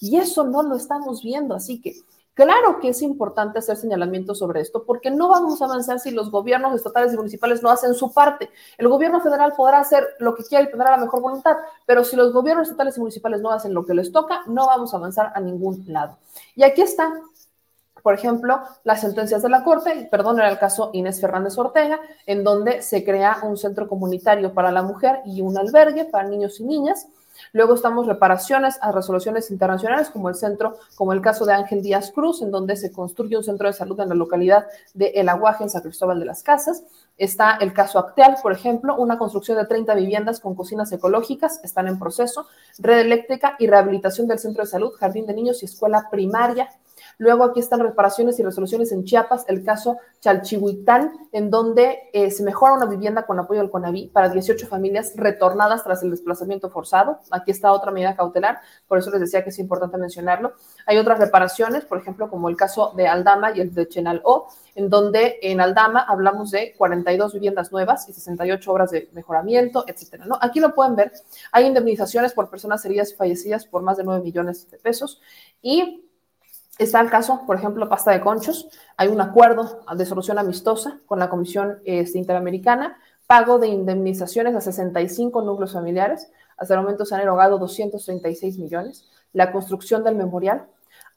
Y eso no lo estamos viendo. Así que Claro que es importante hacer señalamientos sobre esto, porque no vamos a avanzar si los gobiernos estatales y municipales no hacen su parte. El gobierno federal podrá hacer lo que quiera y tendrá la mejor voluntad, pero si los gobiernos estatales y municipales no hacen lo que les toca, no vamos a avanzar a ningún lado. Y aquí está por ejemplo, las sentencias de la Corte, perdón, era el caso Inés Fernández Ortega, en donde se crea un centro comunitario para la mujer y un albergue para niños y niñas. Luego estamos reparaciones a resoluciones internacionales, como el centro, como el caso de Ángel Díaz Cruz, en donde se construye un centro de salud en la localidad de El Aguaje, en San Cristóbal de las Casas. Está el caso Acteal, por ejemplo, una construcción de 30 viviendas con cocinas ecológicas, están en proceso, red eléctrica y rehabilitación del centro de salud, jardín de niños y escuela primaria Luego aquí están reparaciones y resoluciones en Chiapas, el caso Chalchihuitán, en donde eh, se mejora una vivienda con apoyo del CONAVI para 18 familias retornadas tras el desplazamiento forzado. Aquí está otra medida cautelar, por eso les decía que es importante mencionarlo. Hay otras reparaciones, por ejemplo, como el caso de Aldama y el de Chenaló, en donde en Aldama hablamos de 42 viviendas nuevas y 68 obras de mejoramiento, etcétera. ¿no? Aquí lo pueden ver. Hay indemnizaciones por personas heridas y fallecidas por más de 9 millones de pesos y Está el caso, por ejemplo, pasta de conchos. Hay un acuerdo de solución amistosa con la Comisión este, Interamericana, pago de indemnizaciones a 65 núcleos familiares. Hasta el momento se han erogado 236 millones. La construcción del memorial,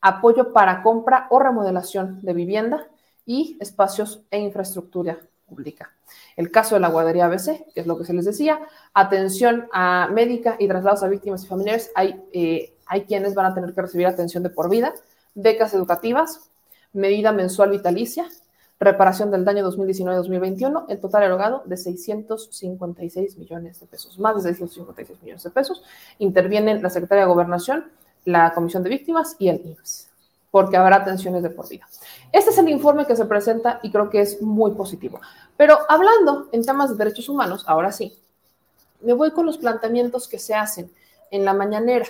apoyo para compra o remodelación de vivienda y espacios e infraestructura pública. El caso de la guardería ABC, que es lo que se les decía, atención a médica y traslados a víctimas y familiares. Hay, eh, hay quienes van a tener que recibir atención de por vida becas educativas, medida mensual vitalicia, reparación del daño 2019-2021, el total erogado de 656 millones de pesos, más de 656 millones de pesos. Intervienen la Secretaría de Gobernación, la Comisión de Víctimas y el IMSS, porque habrá atenciones de por vida. Este es el informe que se presenta y creo que es muy positivo. Pero hablando en temas de derechos humanos, ahora sí, me voy con los planteamientos que se hacen en la mañanera.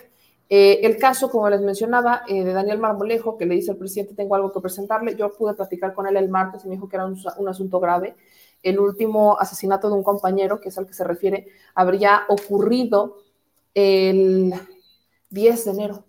Eh, el caso, como les mencionaba, eh, de Daniel Marmolejo, que le dice al presidente, tengo algo que presentarle. Yo pude platicar con él el martes y me dijo que era un, asunto grave. El último asesinato de un compañero, que es al que se refiere, habría ocurrido el 10 de enero.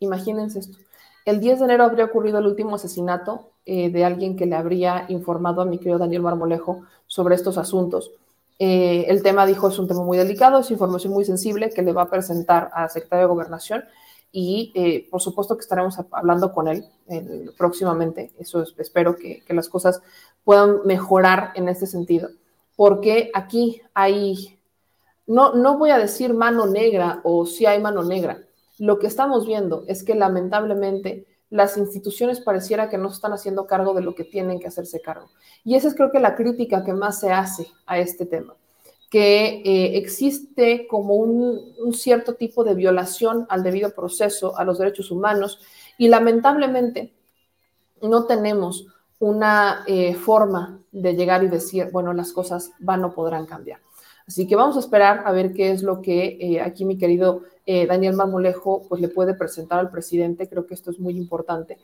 Imagínense esto. El 10 de enero habría ocurrido el último asesinato eh, de alguien que le habría informado a mi querido Daniel Marmolejo sobre estos asuntos. Eh, el tema, dijo, es un tema muy delicado, es información muy sensible que le va a presentar a secretario de Gobernación y eh, por supuesto que estaremos hablando con él eh, próximamente. Eso espero que, las cosas puedan mejorar en este sentido, porque aquí hay, no, no voy a decir mano negra o si hay mano negra. Lo que estamos viendo es que lamentablemente las instituciones pareciera que no están haciendo cargo de lo que tienen que hacerse cargo. Y esa es creo que la crítica que más se hace a este tema, que eh, existe como un, cierto tipo de violación al debido proceso, a los derechos humanos, y lamentablemente no tenemos una eh, forma de llegar y decir, bueno, las cosas van o podrán cambiar. Así que vamos a esperar a ver qué es lo que eh, aquí mi querido eh, Daniel Marmolejo pues le puede presentar al presidente. Creo que esto es muy importante.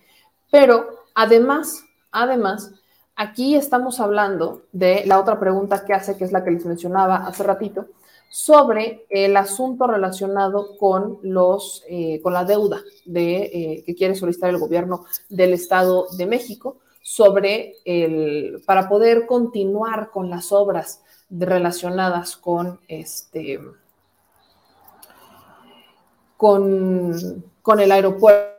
Pero además, además, aquí estamos hablando de la otra pregunta que hace, que es la que les mencionaba hace ratito, sobre el asunto relacionado con los eh, con la deuda de, que quiere solicitar el gobierno del Estado de México sobre el para poder continuar con las obras relacionadas con este con, con el aeropuerto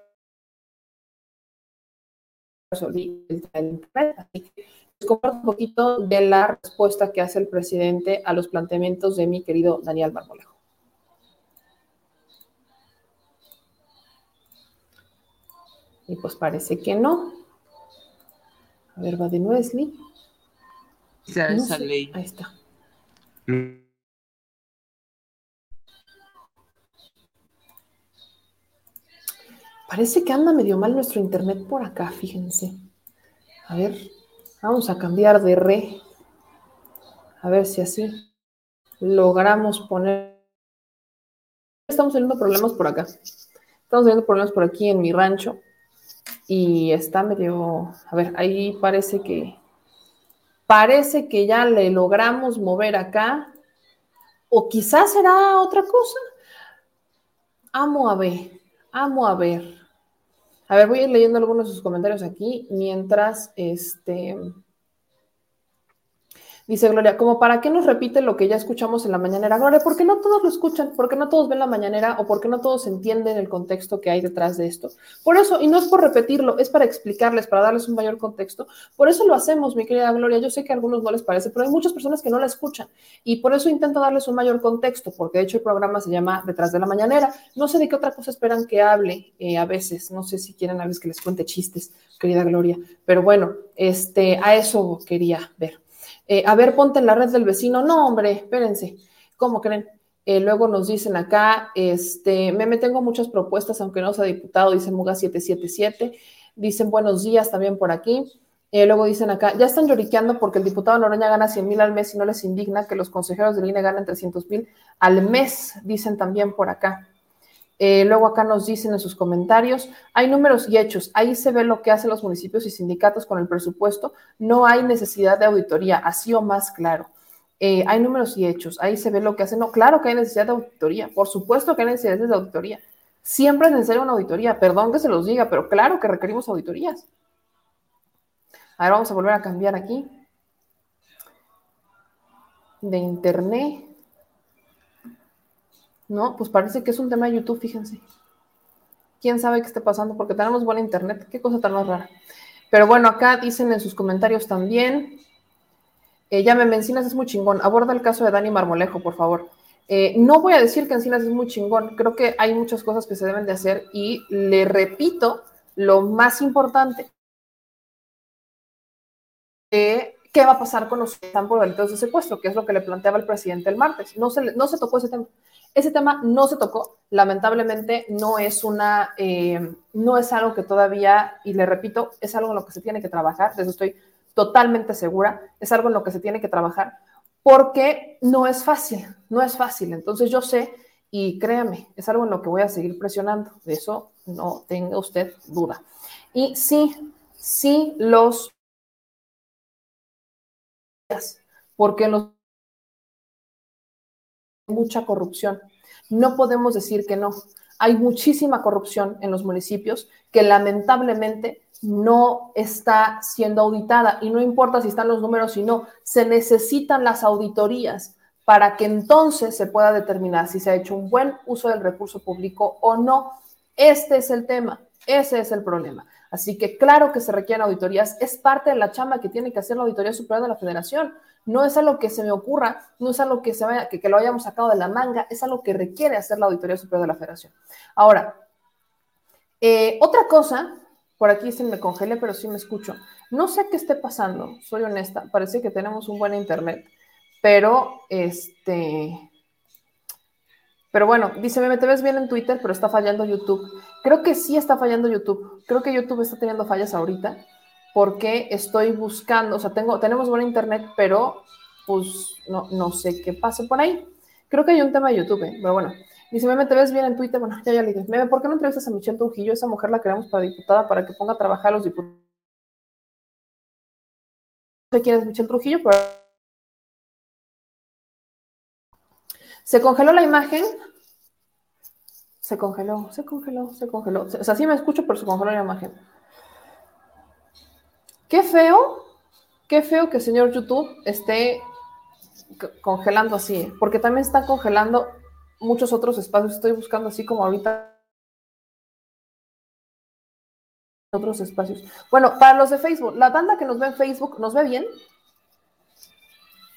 Así que les comparto un poquito de la respuesta que hace el presidente a los planteamientos de mi querido Daniel Marmolejo. Y pues parece que no. A ver, va de Wesley. Ahí está. Parece que anda medio mal nuestro internet por acá, fíjense. A ver, vamos a cambiar de re. A ver si así logramos poner. Estamos teniendo problemas por acá. Estamos teniendo problemas por aquí en mi rancho. Y está medio. A ver, ahí parece que parece que ya le logramos mover acá, o quizás será otra cosa. Amo a ver, amo a ver. A ver, voy a ir leyendo algunos de sus comentarios aquí mientras este. Dice Gloria, como para qué nos repite lo que ya escuchamos en la mañanera. Gloria, ¿por qué no todos lo escuchan? ¿Por qué no todos ven la mañanera? ¿O por qué no todos entienden el contexto que hay detrás de esto? Por eso, y no es por repetirlo, es para explicarles, para darles un mayor contexto. Por eso lo hacemos, mi querida Gloria. Yo sé que a algunos no les parece, pero hay muchas personas que no la escuchan. Y por eso intento darles un mayor contexto, porque de hecho el programa se llama Detrás de la Mañanera. No sé de qué otra cosa esperan que hable eh, a veces. No sé si quieren a veces que les cuente chistes, querida Gloria. Pero bueno, este, a eso quería ver. Eh, a ver, ponte en la red del vecino. No, hombre, espérense. ¿Cómo creen? Eh, luego nos dicen acá, este, me tengo muchas propuestas, aunque no sea diputado, dicen Muga 777. Dicen buenos días también por aquí. Eh, luego dicen acá, ya están lloriqueando porque el diputado Noroña gana 100 mil al mes y no les indigna que los consejeros del INE ganen 300 mil al mes, dicen también por acá. Eh, luego acá nos dicen en sus comentarios, hay números y hechos, ahí se ve lo que hacen los municipios y sindicatos con el presupuesto, no hay necesidad de auditoría, así o más claro. Eh, hay números y hechos, ahí se ve lo que hacen, no, claro que hay necesidad de auditoría, por supuesto que hay necesidad de auditoría, siempre es necesaria una auditoría, perdón que se los diga, pero claro que requerimos auditorías. Ahora vamos a volver a cambiar aquí. De internet. No, pues parece que es un tema de YouTube, fíjense. ¿Quién sabe qué esté pasando? Porque tenemos buena internet. Qué cosa tan más rara. Pero bueno, acá dicen en sus comentarios también. Eh, ya me Encinas es muy chingón. Aborda el caso de Dani Marmolejo, por favor. Eh, no voy a decir que Encinas es muy chingón. Creo que hay muchas cosas que se deben de hacer y le repito lo más importante. Eh, ¿Qué va a pasar con los que están por delitos de secuestro? Que es lo que le planteaba el presidente el martes. No se, no se tocó ese tema. Ese tema no se tocó, lamentablemente no es una, eh, no es algo que todavía, y le repito, es algo en lo que se tiene que trabajar, de eso estoy totalmente segura, es algo en lo que se tiene que trabajar, porque no es fácil, no es fácil. Entonces yo sé, y créame, es algo en lo que voy a seguir presionando, de eso no tenga usted duda. Y sí, sí los porque los mucha corrupción. No podemos decir que no. Hay muchísima corrupción en los municipios que lamentablemente no está siendo auditada y no importa si están los números y no, se necesitan las auditorías para que entonces se pueda determinar si se ha hecho un buen uso del recurso público o no. Este es el tema, ese es el problema. Así que claro que se requieren auditorías, es parte de la chamba que tiene que hacer la Auditoría Superior de la Federación. No es algo que se me ocurra, no es algo que, se vaya, que, lo hayamos sacado de la manga, es algo que requiere hacer la Auditoría Superior de la Federación. Ahora, eh, otra cosa, por aquí se me congelé, pero sí me escucho. No sé qué esté pasando, soy honesta, parece que tenemos un buen internet, pero este, pero bueno, dice, me te bien en Twitter, pero está fallando YouTube. Creo que sí está fallando YouTube. Creo que YouTube está teniendo fallas ahorita porque estoy buscando, o sea, tengo, tenemos buen internet, pero pues no, no sé qué pase por ahí. Creo que hay un tema de YouTube, ¿eh? pero bueno. Dice, Meme, ¿te ves bien en Twitter? Bueno, ya, ya le dije. Meme, ¿por qué no entrevistas a Michelle Trujillo? Esa mujer la queremos para diputada para que ponga a trabajar a los diputados. No sé quién es Michelle Trujillo, pero... Se congeló la imagen. Se congeló, se congeló, se congeló. O sea, sí me escucho, pero se congeló la imagen. Qué feo, qué feo que el señor YouTube esté congelando así, porque también está congelando muchos otros espacios. Estoy buscando así como ahorita otros espacios. Bueno, para los de Facebook, la banda que nos ve en Facebook, ¿nos ve bien?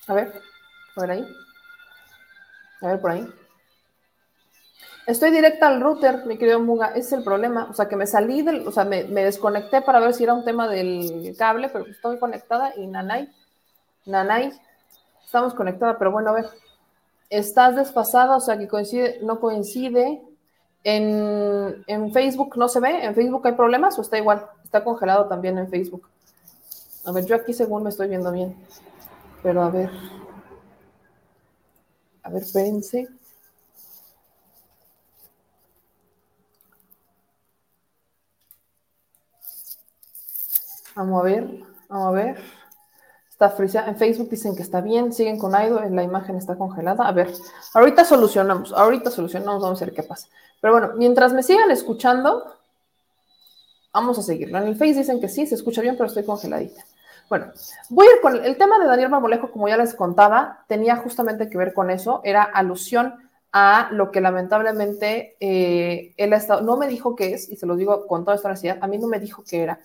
A ver, a ver ahí. A ver por ahí. Estoy directa al router, mi querido Muga, ese es el problema. O sea, que me salí del, o sea, me, desconecté para ver si era un tema del cable, pero estoy conectada y nanay, nanay, estamos conectadas, pero bueno, a ver, estás desfasada, o sea, que coincide, no coincide. En, en Facebook no se ve, en Facebook hay problemas o está igual, está congelado también en Facebook. A ver, yo aquí según me estoy viendo bien, pero a ver, a ver, espérense. Vamos a ver, vamos a ver. Está frisa. En Facebook dicen que está bien, siguen con Aido, la imagen está congelada. A ver, ahorita solucionamos, ahorita solucionamos, vamos a ver qué pasa. Pero bueno, mientras me sigan escuchando, Vamos a seguirlo. En el Face dicen que sí, se escucha bien, pero estoy congeladita. Bueno, voy a ir con el tema de Daniel Marmolejo, como ya les contaba, tenía justamente que ver con eso, era alusión a lo que lamentablemente eh, él ha estado, no me dijo qué es, y se lo digo con toda esta honestidad, a mí no me dijo qué era.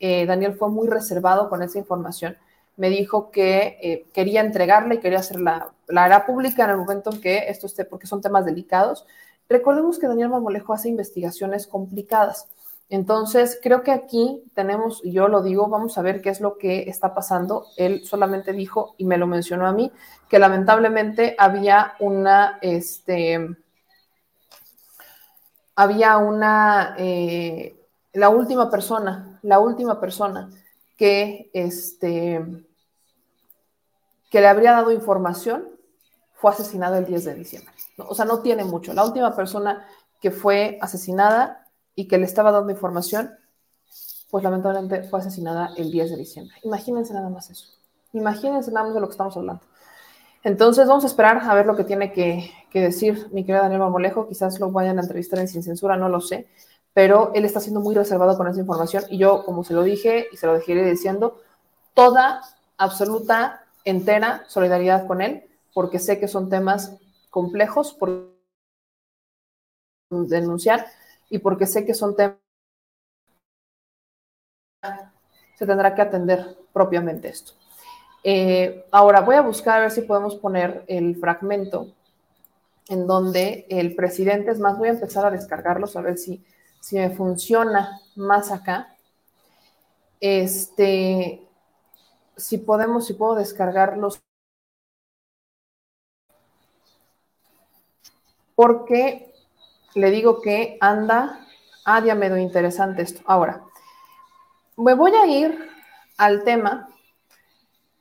Eh, Daniel fue muy reservado con esa información. Me dijo que eh, quería entregarla y quería hacerla, la hará pública en el momento en que esto esté, porque son temas delicados. Recordemos que Daniel Marmolejo hace investigaciones complicadas. Entonces, creo que aquí tenemos, yo lo digo, vamos a ver qué es lo que está pasando. Él solamente dijo, y me lo mencionó a mí, que lamentablemente había una, este, había una, eh, la última persona, la última persona que, este, que le habría dado información fue asesinada el 10 de diciembre. O sea, no tiene mucho. La última persona que fue asesinada y que le estaba dando información, pues lamentablemente fue asesinada el 10 de diciembre. Imagínense nada más eso. Imagínense nada más de lo que estamos hablando. Entonces vamos a esperar a ver lo que tiene que, decir mi querida Daniel Marmolejo. Quizás lo vayan a entrevistar en Sin Censura, no lo sé. Pero él está siendo muy reservado con esa información y yo, como se lo dije y se lo dejaré diciendo, toda, absoluta, entera solidaridad con él, porque sé que son temas complejos por denunciar y porque sé que son temas se tendrá que atender propiamente esto. Eh, ahora voy a buscar a ver si podemos poner el fragmento en donde el presidente, es más, voy a empezar a descargarlos a ver si, si me funciona más acá. Este, si podemos, si puedo descargarlos. Porque le digo que anda a medio interesante esto. Ahora, me voy a ir al tema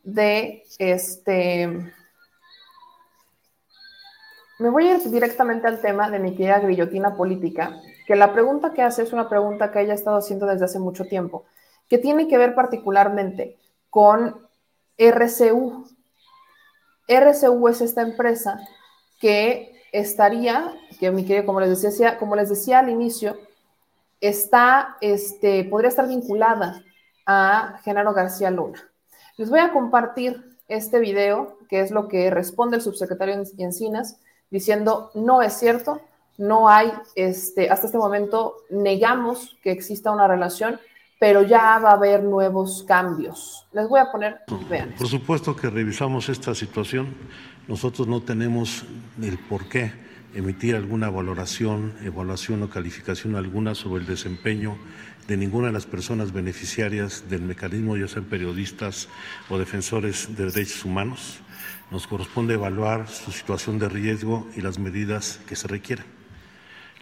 de este. Me voy a ir directamente al tema de mi querida grillotina política, que la pregunta que hace es una pregunta que ella ha estado haciendo desde hace mucho tiempo, que tiene que ver particularmente con RCU. RCU es esta empresa que estaría, que mi querido, como les decía, como les decía al inicio, está, este, podría estar vinculada a Genaro García Luna. Les voy a compartir este video, que es lo que responde el subsecretario Encinas, diciendo, no es cierto, no hay, este, hasta este momento negamos que exista una relación, pero ya va a haber nuevos cambios. Les voy a poner, vean. Por supuesto que revisamos esta situación nosotros no tenemos el por qué emitir alguna valoración, evaluación o calificación alguna sobre el desempeño de ninguna de las personas beneficiarias del mecanismo, ya sean periodistas o defensores de derechos humanos. Nos corresponde evaluar su situación de riesgo y las medidas que se requieran.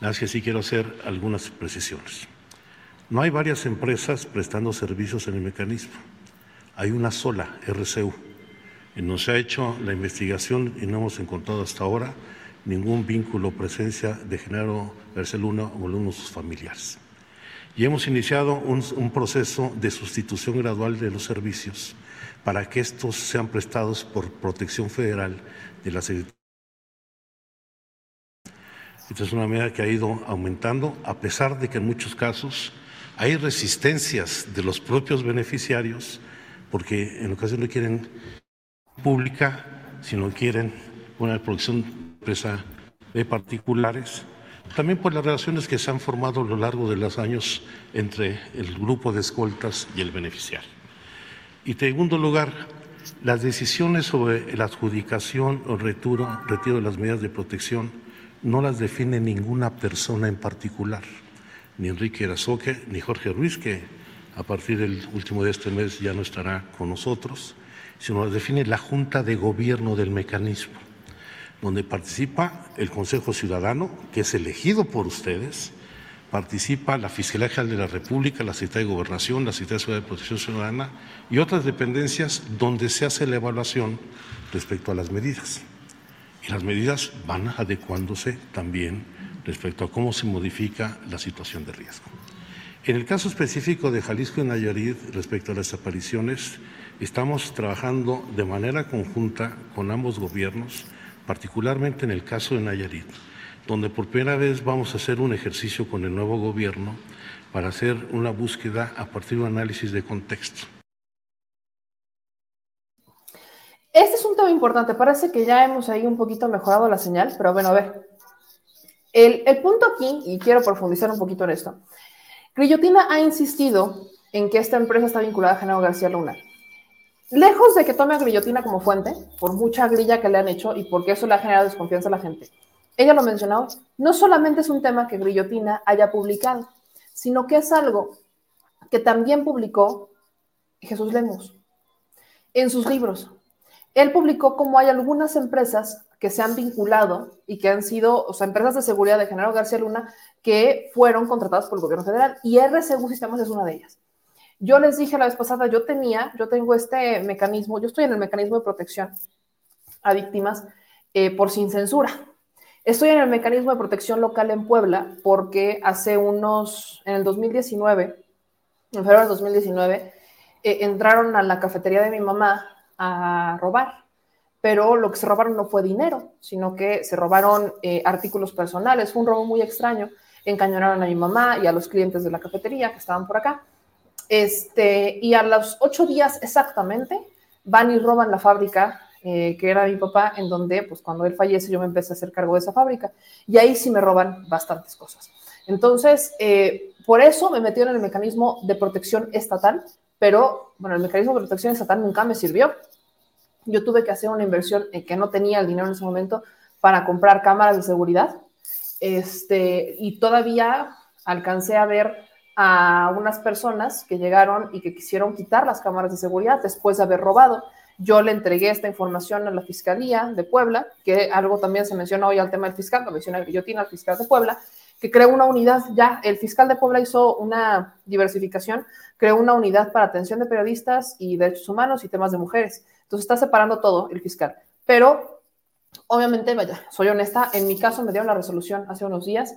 Más que sí quiero hacer algunas precisiones. No hay varias empresas prestando servicios en el mecanismo. Hay una sola, RCU nos ha hecho la investigación y no hemos encontrado hasta ahora ningún vínculo o presencia de Genaro Luna o alguno de sus familiares. Y hemos iniciado un, un, proceso de sustitución gradual de los servicios para que estos sean prestados por protección federal de la Secretaría. Esta es una medida que ha ido aumentando, a pesar de que en muchos casos hay resistencias de los propios beneficiarios, porque en ocasiones quieren pública, si no quieren, una producción empresa de particulares, también por las relaciones que se han formado a lo largo de los años entre el grupo de escoltas y el beneficiario. Y en segundo lugar, las decisiones sobre la adjudicación o retiro, retiro de las medidas de protección no las define ninguna persona en particular, ni Enrique Erazoque, ni Jorge Ruiz, que a partir del último de este mes ya no estará con nosotros, sino lo define la Junta de Gobierno del mecanismo, donde participa el Consejo Ciudadano, que es elegido por ustedes, participa la Fiscalía General de la República, la Secretaría de Gobernación, la Secretaría de Protección Ciudadana y otras dependencias donde se hace la evaluación respecto a las medidas. Y las medidas van adecuándose también respecto a cómo se modifica la situación de riesgo. En el caso específico de Jalisco y Nayarit, respecto a las apariciones, Estamos trabajando de manera conjunta con ambos gobiernos, particularmente en el caso de Nayarit, donde por primera vez vamos a hacer un ejercicio con el nuevo gobierno para hacer una búsqueda a partir de un análisis de contexto. Este es un tema importante. Parece que ya hemos ahí un poquito mejorado la señal, pero bueno, a ver. El, el punto aquí, y quiero profundizar un poquito en esto, Grillotina ha insistido en que esta empresa está vinculada a Genaro García Luna. Lejos de que tome a Grillotina como fuente, por mucha grilla que le han hecho y porque eso le ha generado desconfianza a la gente, ella lo mencionó, no solamente es un tema que Grillotina haya publicado, sino que es algo que también publicó Jesús Lemos en sus libros. Él publicó cómo hay algunas empresas que se han vinculado y que han sido, o sea, empresas de seguridad de Genaro García Luna que fueron contratadas por el gobierno federal y RSU Sistemas es una de ellas. Yo les dije la vez pasada, yo tenía, yo tengo este mecanismo, yo estoy en el mecanismo de protección a víctimas eh, por sin censura. Estoy en el mecanismo de protección local en Puebla porque hace unos, en el 2019, en febrero del 2019, eh, entraron a la cafetería de mi mamá a robar, pero lo que se robaron no fue dinero, sino que se robaron eh, artículos personales, fue un robo muy extraño, encañonaron a mi mamá y a los clientes de la cafetería que estaban por acá, este, y a los ocho días exactamente van y roban la fábrica eh, que era mi papá, en donde, pues cuando él fallece, yo me empecé a hacer cargo de esa fábrica. Y ahí sí me roban bastantes cosas. Entonces, eh, por eso me metieron en el mecanismo de protección estatal, pero, bueno, el mecanismo de protección estatal nunca me sirvió. Yo tuve que hacer una inversión en que no tenía el dinero en ese momento para comprar cámaras de seguridad. Este, y todavía alcancé a ver a unas personas que llegaron y que quisieron quitar las cámaras de seguridad después de haber robado. Yo le entregué esta información a la Fiscalía de Puebla, que algo también se menciona hoy al tema del fiscal, lo menciona guillotina al fiscal de Puebla, que creó una unidad, ya el fiscal de Puebla hizo una diversificación, creó una unidad para atención de periodistas y derechos humanos y temas de mujeres. Entonces está separando todo el fiscal. Pero, obviamente, vaya, soy honesta, en mi caso me dieron la resolución hace unos días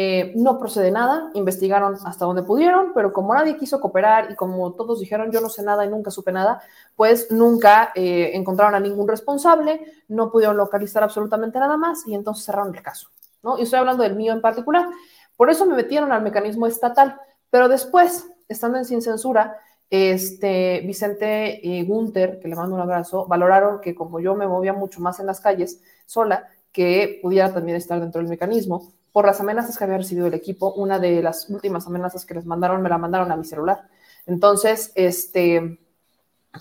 eh, no procede nada, investigaron hasta donde pudieron, pero como nadie quiso cooperar y como todos dijeron yo no sé nada y nunca supe nada, pues nunca eh, encontraron a ningún responsable, no pudieron localizar absolutamente nada más y entonces cerraron el caso. ¿No? Y estoy hablando del mío en particular. Por eso me metieron al mecanismo estatal, pero después, estando en sin censura, este, Vicente y Gunther, que le mando un abrazo, valoraron que como yo me movía mucho más en las calles sola, que pudiera también estar dentro del mecanismo por las amenazas que había recibido el equipo. Una de las últimas amenazas que les mandaron me la mandaron a mi celular. Entonces, este,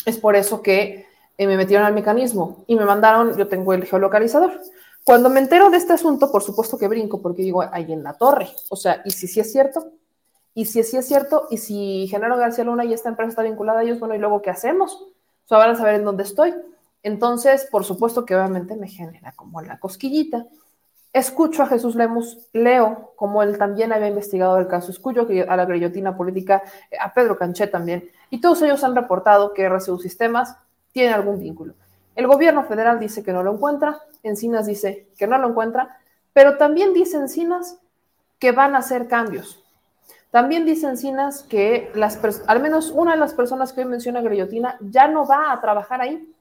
es por eso que eh, me metieron al mecanismo y me mandaron, yo tengo el geolocalizador. Cuando me entero de este asunto, por supuesto que brinco porque digo, ahí en la torre. O sea, ¿y si sí es cierto? ¿Y si sí es cierto? ¿Y si Genaro García Luna y esta empresa está vinculada a ellos? Bueno, ¿y luego qué hacemos? O sea, van a saber en dónde estoy. Entonces, por supuesto que obviamente me genera como la cosquillita. Escucho a Jesús Lemus, leo como él también había investigado el caso, escucho a la grillotina política, a Pedro Canché también, y todos ellos han reportado que RCU Sistemas tiene algún vínculo. El gobierno federal dice que no lo encuentra, Encinas dice que no lo encuentra, pero también dice Encinas que van a hacer cambios. También dice Encinas que al menos una de las personas que hoy menciona Grillotina ya no va a trabajar ahí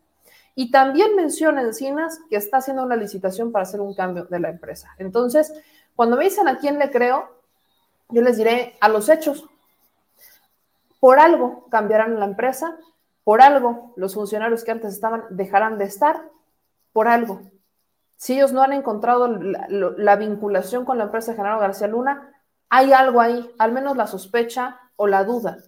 y también menciona Encinas que está haciendo una licitación para hacer un cambio de la empresa. Entonces, cuando me dicen a quién le creo, yo les diré a los hechos. Por algo cambiarán la empresa, por algo los funcionarios que antes estaban dejarán de estar, por algo. Si ellos no han encontrado la, vinculación con la empresa de Genaro García Luna, hay algo ahí, al menos la sospecha o la duda.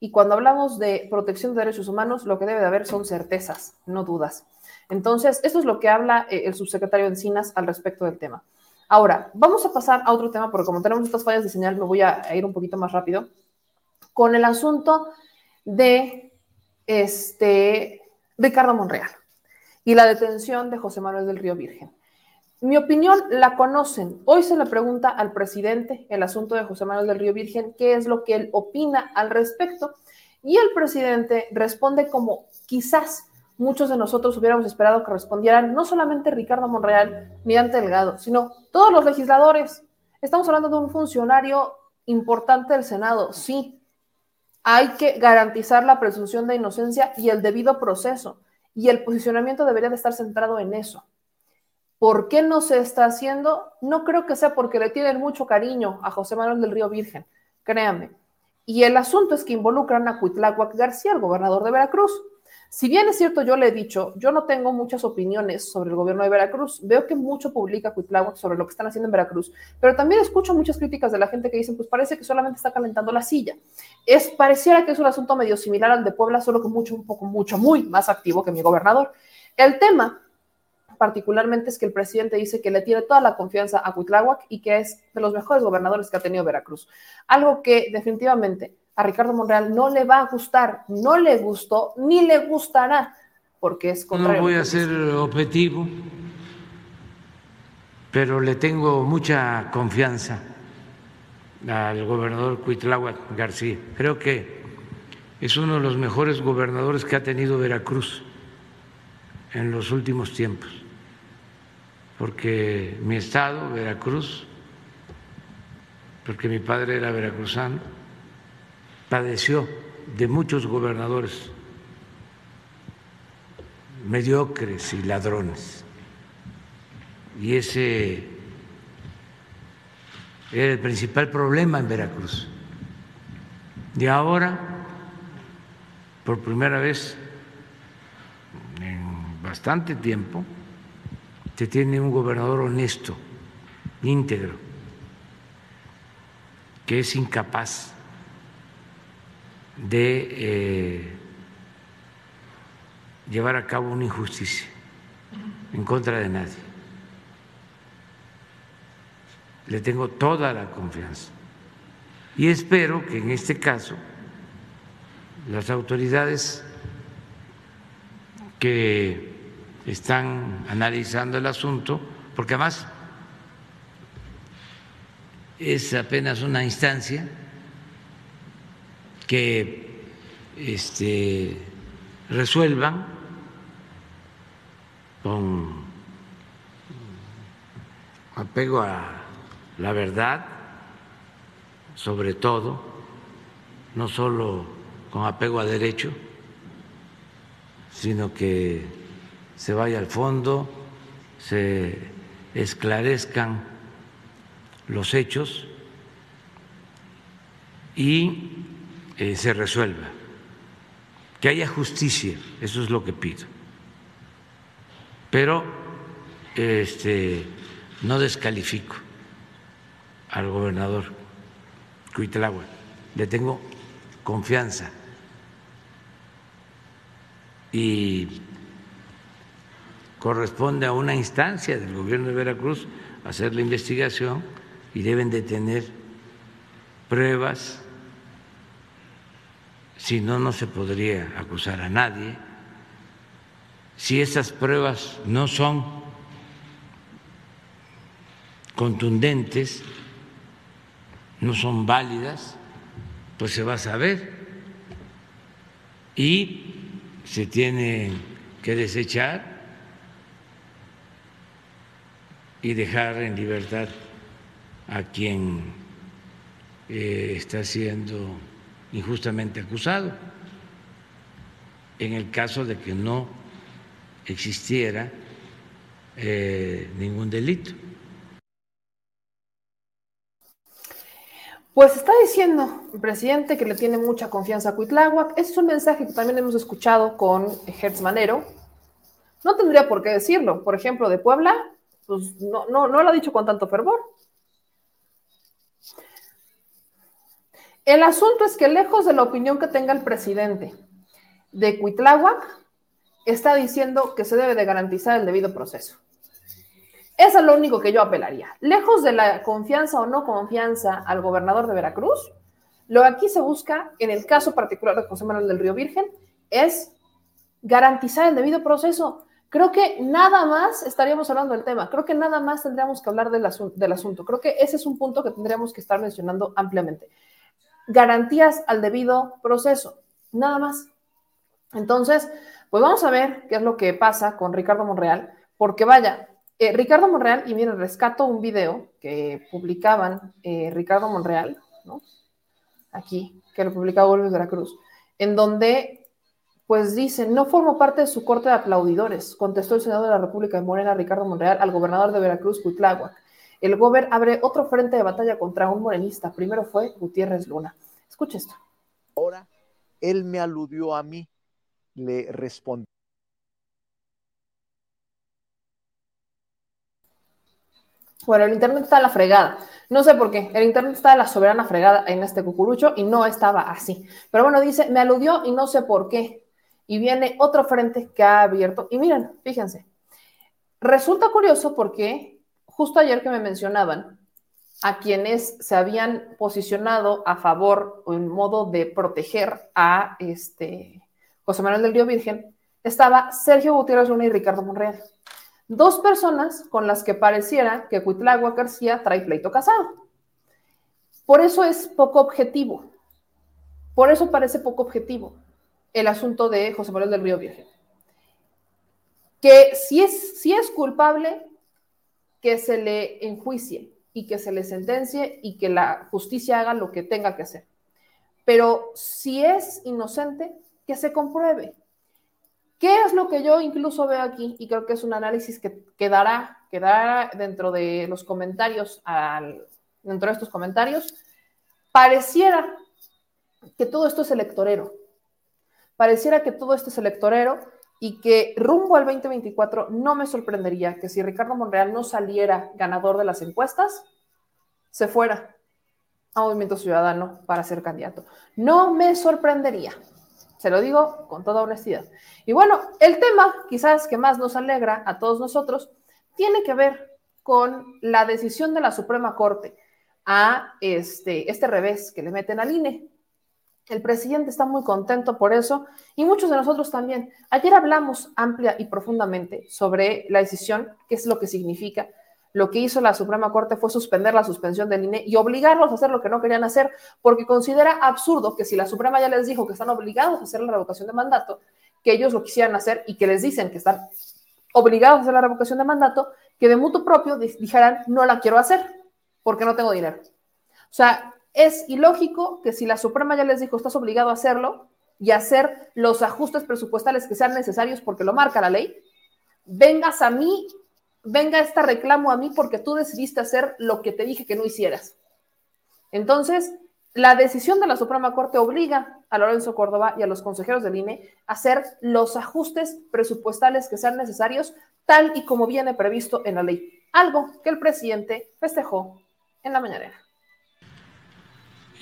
Y cuando hablamos de protección de derechos humanos, lo que debe de haber son certezas, no dudas. Entonces, esto es lo que habla eh, el subsecretario Encinas al respecto del tema. Ahora, vamos a pasar a otro tema, porque como tenemos estas fallas de señal, me voy a ir un poquito más rápido, con el asunto de este, Ricardo Monreal y la detención de José Manuel del Río Virgen. Mi opinión la conocen. Hoy se le pregunta al presidente el asunto de José Manuel del Río Virgen, qué es lo que él opina al respecto. Y el presidente responde como quizás muchos de nosotros hubiéramos esperado que respondieran no solamente Ricardo Monreal ni Ante Delgado, sino todos los legisladores. Estamos hablando de un funcionario importante del Senado, sí. Hay que garantizar la presunción de inocencia y el debido proceso. Y el posicionamiento debería de estar centrado en eso. ¿Por qué no se está haciendo? No creo que sea porque le tienen mucho cariño a José Manuel del Río Virgen. Créanme, Y el asunto es que involucran a Cuitláhuac García, el gobernador de Veracruz. Si bien es cierto, yo le he dicho, yo no tengo muchas opiniones sobre el gobierno de Veracruz. Veo que mucho publica Cuitláhuac sobre lo que están haciendo en Veracruz, pero también escucho muchas críticas de la gente que dicen, pues parece que solamente está calentando la silla. Es pareciera que es un asunto medio similar al de Puebla, solo que mucho, un poco, mucho, muy más activo que mi gobernador. El tema particularmente es que el presidente dice que le tiene toda la confianza a Cuitláhuac y que es de los mejores gobernadores que ha tenido Veracruz. Algo que definitivamente a Ricardo Monreal no le va a gustar, no le gustó ni le gustará, porque es contrario. No voy a ser objetivo, pero le tengo mucha confianza al gobernador Cuitláhuac García. Creo que es uno de los mejores gobernadores que ha tenido Veracruz en los últimos tiempos, porque mi estado, Veracruz, porque mi padre era veracruzano, padeció de muchos gobernadores mediocres y ladrones. Y ese era el principal problema en Veracruz. Y ahora, por primera vez en bastante tiempo, se tiene un gobernador honesto, íntegro, que es incapaz de eh, llevar a cabo una injusticia en contra de nadie. Le tengo toda la confianza. Y espero que en este caso las autoridades que están analizando el asunto, porque además es apenas una instancia, que este, resuelvan con apego a la verdad, sobre todo, no solo con apego a derecho, sino que se vaya al fondo, se esclarezcan los hechos y eh, se resuelva, que haya justicia, eso es lo que pido. Pero este, no descalifico al gobernador Cuitlagua, le tengo confianza. Y corresponde a una instancia del gobierno de Veracruz hacer la investigación y deben de tener pruebas si no, no se podría acusar a nadie. Si esas pruebas no son contundentes, no son válidas, pues se va a saber y se tiene que desechar y dejar en libertad a quien eh, está siendo injustamente acusado. En el caso de que no existiera eh, ningún delito. Pues está diciendo el presidente que le tiene mucha confianza a Cuitláhuac. Ese es un mensaje que también hemos escuchado con Hertz Manero. No tendría por qué decirlo. Por ejemplo, de Puebla, pues no, no, no lo ha dicho con tanto fervor. El asunto es que lejos de la opinión que tenga el presidente de Cuitláhuac, está diciendo que se debe de garantizar el debido proceso. Eso es lo único que yo apelaría. Lejos de la confianza o no confianza al gobernador de Veracruz, lo que aquí se busca, en el caso particular de José Manuel del Río Virgen, es garantizar el debido proceso. Creo que nada más estaríamos hablando del tema, creo que nada más tendríamos que hablar del, del asunto. Creo que ese es un punto que tendríamos que estar mencionando ampliamente garantías al debido proceso, nada más. Entonces, pues vamos a ver qué es lo que pasa con Ricardo Monreal, porque vaya, eh, Ricardo Monreal, y miren, rescato un video que publicaban eh, Ricardo Monreal, ¿no? Aquí, que lo publicaba de Veracruz, en donde pues dice, no formo parte de su corte de aplaudidores, contestó el senador de la República de Morena, Ricardo Monreal, al gobernador de Veracruz, Cuitláhuac. El Gober abre otro frente de batalla contra un morenista. Primero fue Gutiérrez Luna. Escucha esto. Ahora, él me aludió a mí, le respondí. Bueno, el internet está a la fregada. No sé por qué. El internet está a la soberana fregada en este cucurucho y no estaba así. Pero bueno, dice, me aludió y no sé por qué. Y viene otro frente que ha abierto. Y miren, fíjense. Resulta curioso porque justo ayer que me mencionaban a quienes se habían posicionado a favor o en modo de proteger a este José Manuel del Río Virgen, estaba Sergio Gutiérrez Luna y Ricardo Monreal. Dos personas con las que pareciera que Cuitlagua García trae pleito casado. Por eso es poco objetivo. Por eso parece poco objetivo el asunto de José Manuel del Río Virgen. Que si es, si es culpable, que se le enjuicie y que se le sentencie y que la justicia haga lo que tenga que hacer. Pero si es inocente, que se compruebe. ¿Qué es lo que yo incluso veo aquí? Y creo que es un análisis que quedará, quedará dentro de los comentarios, al, dentro de estos comentarios. Pareciera que todo esto es electorero. Pareciera que todo esto es electorero y que rumbo al 2024 no me sorprendería que si Ricardo Monreal no saliera ganador de las encuestas, se fuera a Movimiento Ciudadano para ser candidato. No me sorprendería. Se lo digo con toda honestidad. Y bueno, el tema quizás que más nos alegra a todos nosotros tiene que ver con la decisión de la Suprema Corte a este, este revés que le meten al INE. El presidente está muy contento por eso y muchos de nosotros también. Ayer hablamos amplia y profundamente sobre la decisión, qué es lo que significa, lo que hizo la Suprema Corte fue suspender la suspensión del INE y obligarlos a hacer lo que no querían hacer, porque considera absurdo que si la Suprema ya les dijo que están obligados a hacer la revocación de mandato, que ellos lo quisieran hacer y que les dicen que están obligados a hacer la revocación de mandato, que de mutuo propio dijeran, no la quiero hacer, porque no tengo dinero. O sea, es ilógico que si la Suprema ya les dijo, estás obligado a hacerlo y hacer los ajustes presupuestales que sean necesarios porque lo marca la ley, vengas a mí venga este reclamo a mí porque tú decidiste hacer lo que te dije que no hicieras. Entonces, la decisión de la Suprema Corte obliga a Lorenzo Córdoba y a los consejeros del INE a hacer los ajustes presupuestales que sean necesarios, tal y como viene previsto en la ley. Algo que el presidente festejó en la mañanera.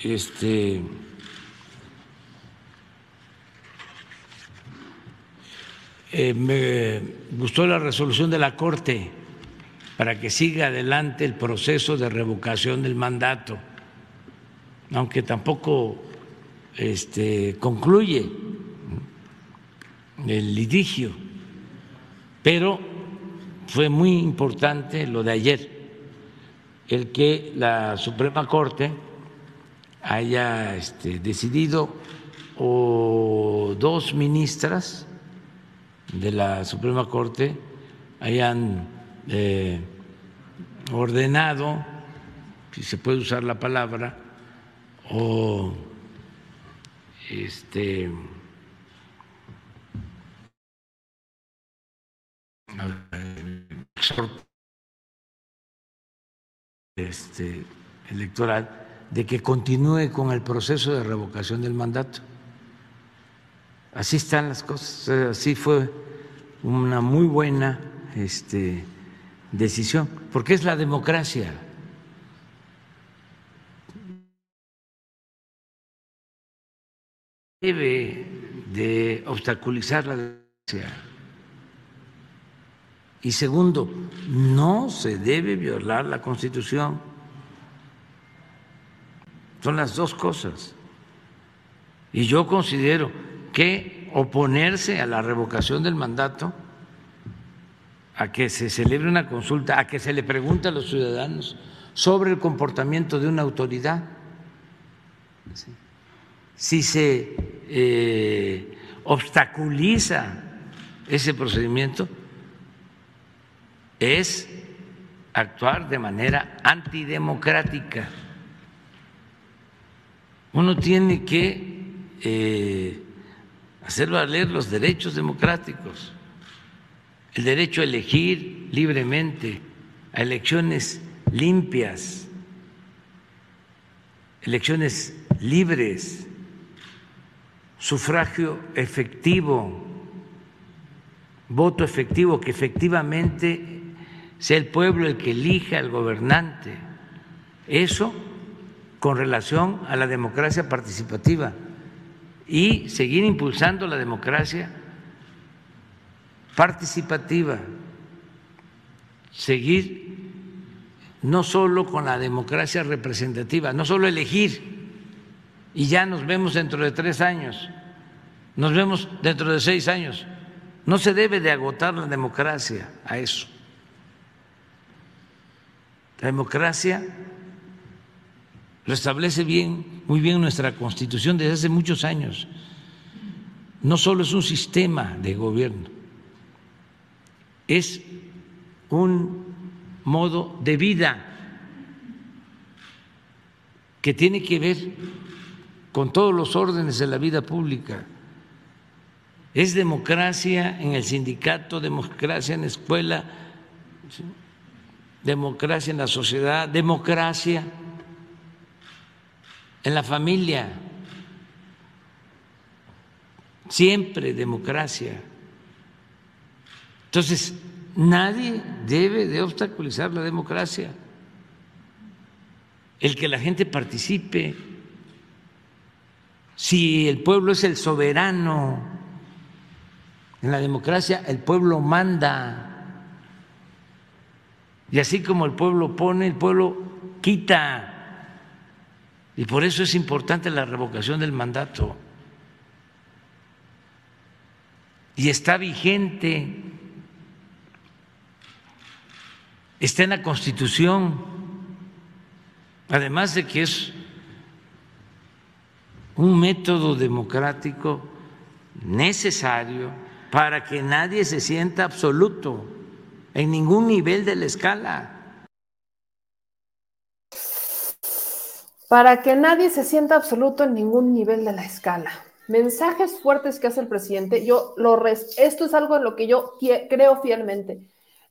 Este. Eh, me gustó la resolución de la Corte para que siga adelante el proceso de revocación del mandato, aunque tampoco este, concluye el litigio, pero fue muy importante lo de ayer, el que la Suprema Corte haya este, decidido o dos ministras de la Suprema Corte hayan eh, ordenado, si se puede usar la palabra, o este este, electoral de que continúe con el proceso de revocación del mandato. Así están las cosas, así fue una muy buena este, decisión, porque es la democracia. Debe de obstaculizar la democracia. Y segundo, no se debe violar la Constitución. Son las dos cosas. Y yo considero que oponerse a la revocación del mandato, a que se celebre una consulta, a que se le pregunte a los ciudadanos sobre el comportamiento de una autoridad. Si se eh, obstaculiza ese procedimiento, es actuar de manera antidemocrática. Uno tiene que eh, hacer valer los derechos democráticos, el derecho a elegir libremente, a elecciones limpias, elecciones libres, sufragio efectivo, voto efectivo, que efectivamente sea el pueblo el que elija al gobernante. Eso con relación a la democracia participativa y seguir impulsando la democracia participativa, seguir no solo con la democracia representativa, no solo elegir y ya nos vemos dentro de tres años, nos vemos dentro de seis años. No se debe de agotar la democracia a eso. La democracia lo establece bien, muy bien nuestra Constitución desde hace muchos años. No solo es un sistema de gobierno, es un modo de vida que tiene que ver con todos los órdenes de la vida pública. Es democracia en el sindicato, democracia en la escuela, democracia en la sociedad, democracia en la familia, siempre democracia. Entonces, nadie debe de obstaculizar la democracia. El que la gente participe, si el pueblo es el soberano, en la democracia el pueblo manda. Y así como el pueblo pone, el pueblo quita. Y por eso es importante la revocación del mandato. Y está vigente, está en la Constitución, además de que es un método democrático necesario para que nadie se sienta absoluto en ningún nivel de la escala. Para que nadie se sienta absoluto en ningún nivel de la escala. Mensajes fuertes que hace el presidente. Yo lo res esto es algo en lo que yo creo fielmente.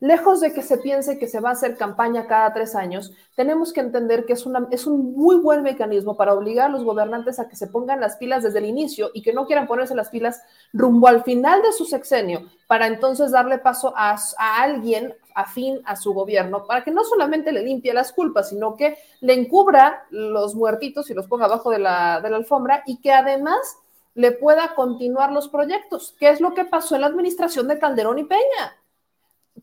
Lejos de que se piense que se va a hacer campaña cada tres años, tenemos que entender que es, una, es un muy buen mecanismo para obligar a los gobernantes a que se pongan las pilas desde el inicio y que no quieran ponerse las pilas rumbo al final de su sexenio, para entonces darle paso a, a alguien afín a su gobierno, para que no solamente le limpie las culpas, sino que le encubra los muertitos y los ponga abajo de la, de la alfombra y que además le pueda continuar los proyectos, que es lo que pasó en la administración de Calderón y Peña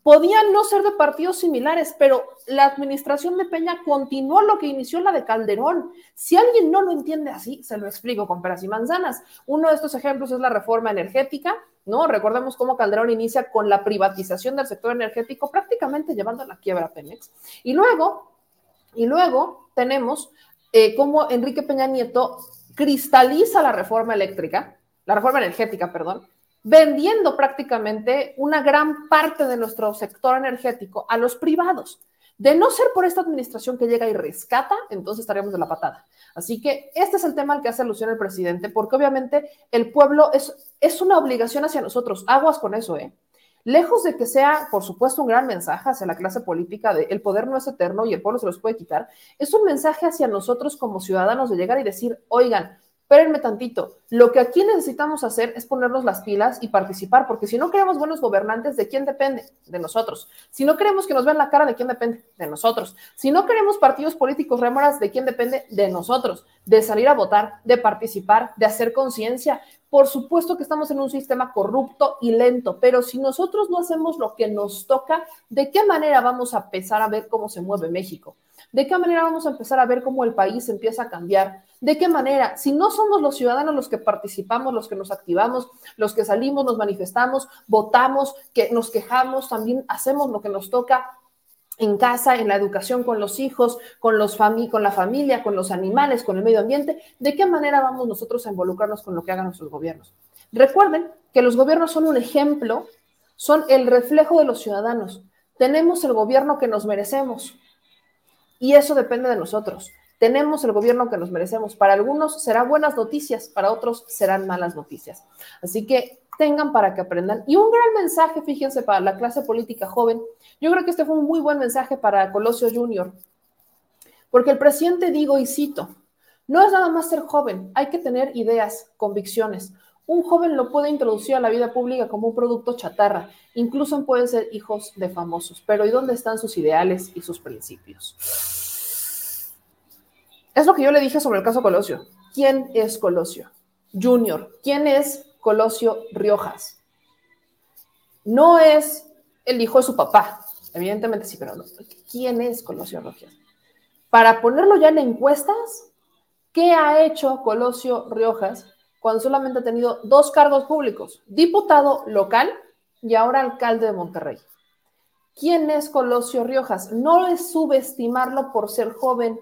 podían no ser de partidos similares, pero la administración de Peña continuó lo que inició la de Calderón. Si alguien no lo entiende así, se lo explico con peras y manzanas. Uno de estos ejemplos es la reforma energética, ¿no? Recordemos cómo Calderón inicia con la privatización del sector energético, prácticamente llevando a la quiebra a Pemex. Y luego, y luego tenemos eh, cómo Enrique Peña Nieto cristaliza la reforma eléctrica, la reforma energética, perdón, vendiendo prácticamente una gran parte de nuestro sector energético a los privados. De no ser por esta administración que llega y rescata, entonces estaríamos de la patada. Así que este es el tema al que hace alusión el presidente, porque obviamente el pueblo es, es una obligación hacia nosotros. Aguas con eso, ¿eh? Lejos de que sea, por supuesto, un gran mensaje hacia la clase política de el poder no es eterno y el pueblo se los puede quitar, es un mensaje hacia nosotros como ciudadanos de llegar y decir, oigan, espérenme tantito, lo que aquí necesitamos hacer es ponernos las pilas y participar, porque si no queremos buenos gobernantes, ¿de quién depende? De nosotros. Si no queremos que nos vean la cara, ¿de quién depende? De nosotros. Si no queremos partidos políticos rémoras, ¿de quién depende? De nosotros. De salir a votar, de participar, de hacer conciencia. Por supuesto que estamos en un sistema corrupto y lento, pero si nosotros no hacemos lo que nos toca, ¿de qué manera vamos a empezar a ver cómo se mueve México? ¿De qué manera vamos a empezar a ver cómo el país empieza a cambiar? ¿De qué manera? Si no somos los ciudadanos los que participamos, los que nos activamos, los que salimos, nos manifestamos, votamos, que nos quejamos, también hacemos lo que nos toca en casa, en la educación con los hijos, con, los con la familia, con los animales, con el medio ambiente, ¿de qué manera vamos nosotros a involucrarnos con lo que hagan nuestros gobiernos? Recuerden que los gobiernos son un ejemplo, son el reflejo de los ciudadanos. Tenemos el gobierno que nos merecemos y eso depende de nosotros tenemos el gobierno que nos merecemos. Para algunos será buenas noticias, para otros serán malas noticias. Así que tengan para que aprendan. Y un gran mensaje, fíjense, para la clase política joven. Yo creo que este fue un muy buen mensaje para Colosio Junior, porque el presidente digo y cito, No es nada más ser joven, hay que tener ideas, convicciones. Un joven lo puede introducir a la vida pública como un producto chatarra, incluso pueden ser hijos de famosos, pero ¿y dónde están sus ideales y sus principios? Es lo que yo le dije sobre el caso Colosio. ¿Quién es Colosio? Junior. ¿Quién es Colosio Riojas? No es el hijo de su papá, evidentemente sí, pero no. ¿Quién es Colosio Riojas? Para ponerlo ya en encuestas, ¿qué ha hecho Colosio Riojas cuando solamente ha tenido dos cargos públicos, diputado local y ahora alcalde de Monterrey. ¿Quién es Colosio Riojas? No es subestimarlo por ser joven.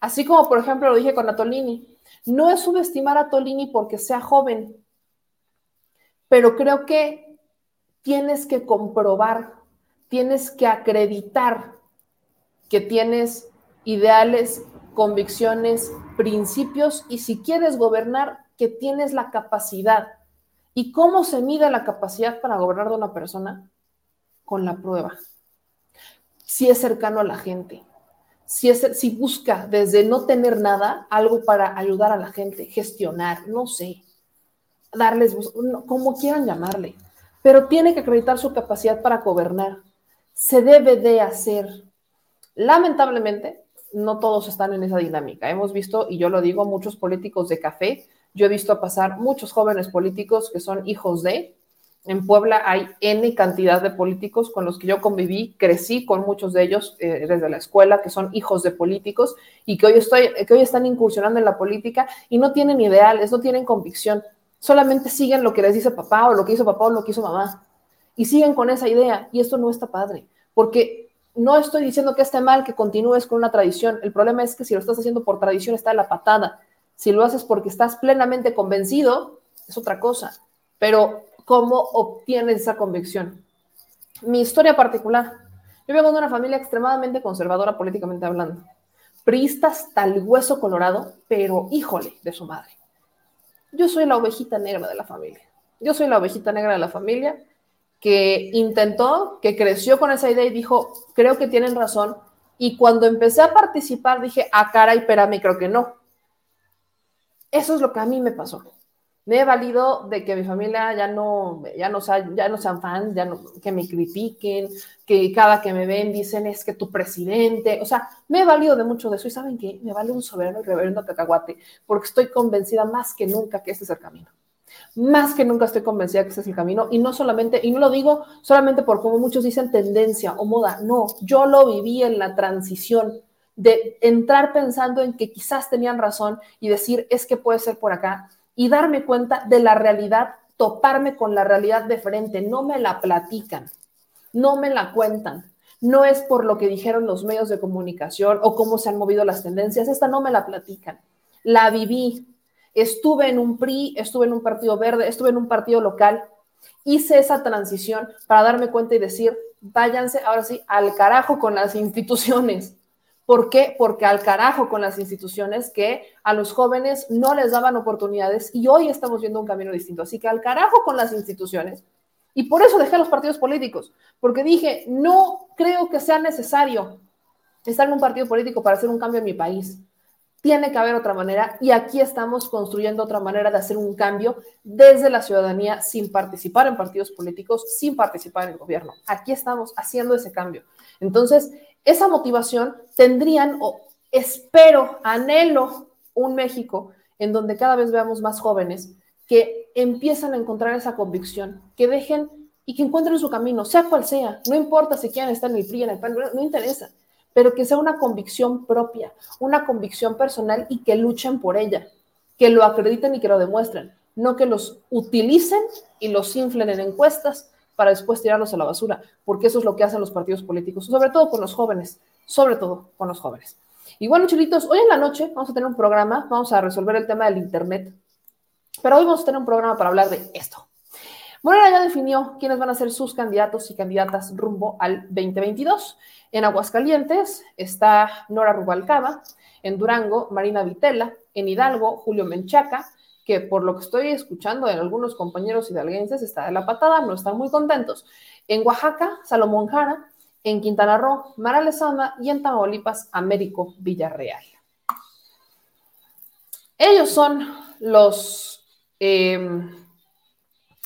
Así como, por ejemplo, lo dije con Atolini. No es subestimar a Tolini porque sea joven. Pero creo que tienes que comprobar, tienes que acreditar que tienes ideales convicciones, principios y si quieres gobernar, que tienes la capacidad. ¿Y cómo se mide la capacidad para gobernar de una persona? Con la prueba. Si es cercano a la gente, si, busca desde no tener nada algo para ayudar a la gente, gestionar, no sé, darles, como quieran llamarle, pero tiene que acreditar su capacidad para gobernar. Se debe de hacer. Lamentablemente, no todos están en esa dinámica. Hemos visto, y yo lo digo, muchos políticos de café. Yo he visto pasar muchos jóvenes políticos que son hijos de. En Puebla hay N cantidad de políticos con los que yo conviví, crecí con muchos de ellos eh, desde la escuela, que son hijos de políticos y hoy, que hoy están incursionando en la política y no tienen ideales, no tienen convicción, solamente siguen lo que les dice papá o lo que hizo papá o lo que hizo mamá y siguen con esa idea y esto no está padre, porque no estoy diciendo que esté mal que continúes con una tradición. El problema es que si lo estás haciendo por tradición está la patada. Si lo haces porque estás plenamente convencido, es otra cosa. Pero, ¿cómo obtienes esa convicción? Mi historia particular. Yo vengo de una familia extremadamente conservadora políticamente hablando. Priistas hasta el hueso colorado, pero híjole de su madre. Yo soy la ovejita negra de la familia. Yo soy la ovejita negra de la familia que intentó, que creció con esa idea y dijo, creo que tienen razón. Y cuando empecé a participar dije, ah, cara, y espérame, creo que no. Eso es lo que a mí me pasó. Me he valido de que mi familia ya no, ya no, ya no sean fans, ya no, que me critiquen, que cada que me ven dicen es que tu presidente, o sea, me he valido de mucho de eso. Y saben que me vale un soberano y reverendo cacahuate, porque estoy convencida más que nunca que este es el camino. Más que nunca estoy convencida que ese es el camino. Y no solamente, y no lo digo solamente por como muchos dicen tendencia o moda, no, yo lo viví en la transición de entrar pensando en que quizás tenían razón y decir es que puede ser por acá y darme cuenta de la realidad, toparme con la realidad de frente, no me la platican, no me la cuentan. No es por lo que dijeron los medios de comunicación o cómo se han movido las tendencias, esta no me la platican. La viví, estuve en un PRI, estuve en un partido verde, estuve en un partido local, hice esa transición para darme cuenta y decir, váyanse ahora sí al carajo con las instituciones. ¿Por qué? Porque al carajo con las instituciones que a los jóvenes no les daban oportunidades y hoy estamos viendo un camino distinto. Así que al carajo con las instituciones. Y por eso dejé los partidos políticos, porque dije, no creo que sea necesario estar en un partido político para hacer un cambio en mi país. Tiene que haber otra manera y aquí estamos construyendo otra manera de hacer un cambio desde la ciudadanía sin participar en partidos políticos, sin participar en el gobierno. Aquí estamos haciendo ese cambio. Entonces, esa motivación tendrían, o espero, anhelo un México en donde cada vez veamos más jóvenes que empiezan a encontrar esa convicción, que dejen y que encuentren su camino, sea cual sea, no importa si quieren estar en el PRI, en el PAN, no interesa, pero que sea una convicción propia, una convicción personal y que luchen por ella, que lo acrediten y que lo demuestren, no que los utilicen y los inflen en encuestas para después tirarlos a la basura, porque eso es lo que hacen los partidos políticos, sobre todo con los jóvenes, sobre todo con los jóvenes. Y bueno, chilitos, hoy en la noche vamos a tener un programa, vamos a resolver el tema del Internet, pero hoy vamos a tener un programa para hablar de esto. Morena ya definió quiénes van a ser sus candidatos y candidatas rumbo al 2022. En Aguascalientes está Nora Rubalcaba, en Durango Marina Vitela, en Hidalgo Julio Menchaca, que por lo que estoy escuchando de algunos compañeros hidalguenses está de la patada, no están muy contentos. En Oaxaca, Salomón Jara, en Quintana Roo, Mara Lezama y en Tamaulipas, Américo Villarreal. Ellos son los em,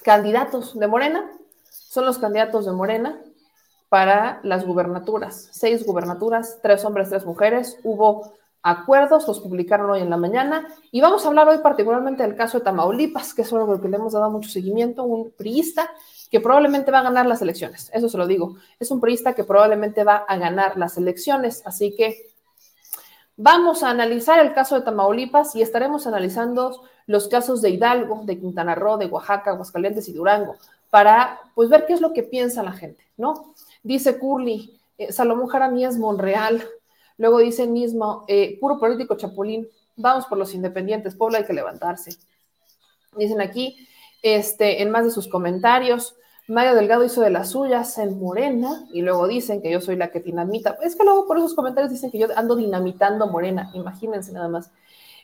candidatos de Morena, son los candidatos de Morena para las gubernaturas. Seis gubernaturas, tres hombres, tres mujeres. Hubo acuerdos, los publicaron hoy en la mañana. Y vamos a hablar hoy particularmente del caso de Tamaulipas, que es algo que le hemos dado mucho seguimiento, un priista que probablemente va a ganar las elecciones. Eso se lo digo. Es un priista que probablemente va a ganar las elecciones. Así que vamos a analizar el caso de Tamaulipas y estaremos analizando los casos de Hidalgo, de Quintana Roo, de Oaxaca, Aguascalientes y Durango, para pues ver qué es lo que piensa la gente, ¿no? Dice Curly, eh, Salomón Jaramí Monreal, Luego dice mismo, eh, puro político chapulín, vamos por los independientes, Puebla hay que levantarse. Dicen aquí, este, en más de sus comentarios, Mario Delgado hizo de las suyas en Morena y luego dicen que yo soy la que dinamita. Es que luego por esos comentarios dicen que yo ando dinamitando Morena, imagínense nada más.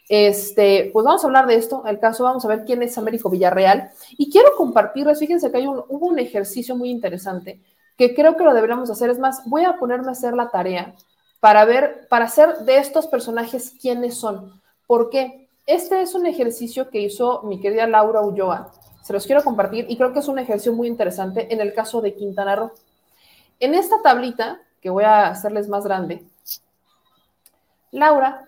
Este, pues vamos a hablar de esto, el caso, vamos a ver quién es Américo Villarreal. Y quiero compartirles, fíjense que hay un, hubo un ejercicio muy interesante que creo que lo deberíamos hacer. Es más, voy a ponerme a hacer la tarea para ver, para hacer de estos personajes quiénes son. ¿Por qué? Este es un ejercicio que hizo mi querida Laura Ulloa. Se los quiero compartir y creo que es un ejercicio muy interesante en el caso de Quintana Roo. En esta tablita, que voy a hacerles más grande, Laura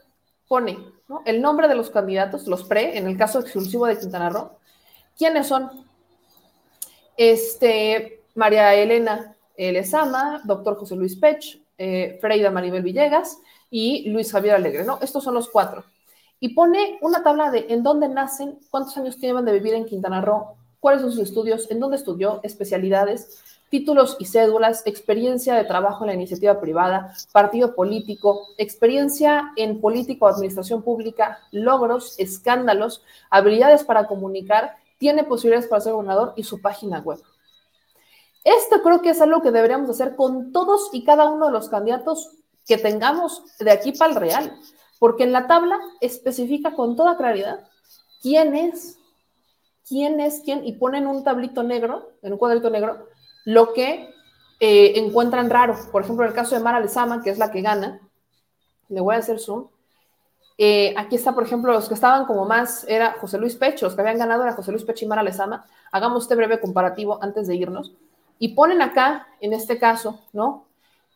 pone el nombre de los candidatos, los pre, en el caso exclusivo de Quintana Roo. ¿Quiénes son? Este, María Elena Lezama, doctor José Luis Pech, eh, Freida Maribel Villegas y Luis Javier Alegre, ¿no? Estos son los cuatro. Y pone una tabla de en dónde nacen, cuántos años tienen de vivir en Quintana Roo, cuáles son sus estudios, en dónde estudió, especialidades, títulos y cédulas, experiencia de trabajo en la iniciativa privada, partido político, experiencia en político o administración pública, logros, escándalos, habilidades para comunicar, tiene posibilidades para ser gobernador y su página web. Esto creo que es algo que deberíamos hacer con todos y cada uno de los candidatos que tengamos de aquí para el Real, porque en la tabla especifica con toda claridad quién es, quién es quién, y ponen un tablito negro, en un cuadrito negro, lo que eh, encuentran raro. Por ejemplo, en el caso de Mara Lezama, que es la que gana, le voy a hacer zoom. Eh, aquí está, por ejemplo, los que estaban como más, era José Luis Pecho, los que habían ganado era José Luis Pecho y Mara Lezama. Hagamos este breve comparativo antes de irnos. Y ponen acá, en este caso, ¿no?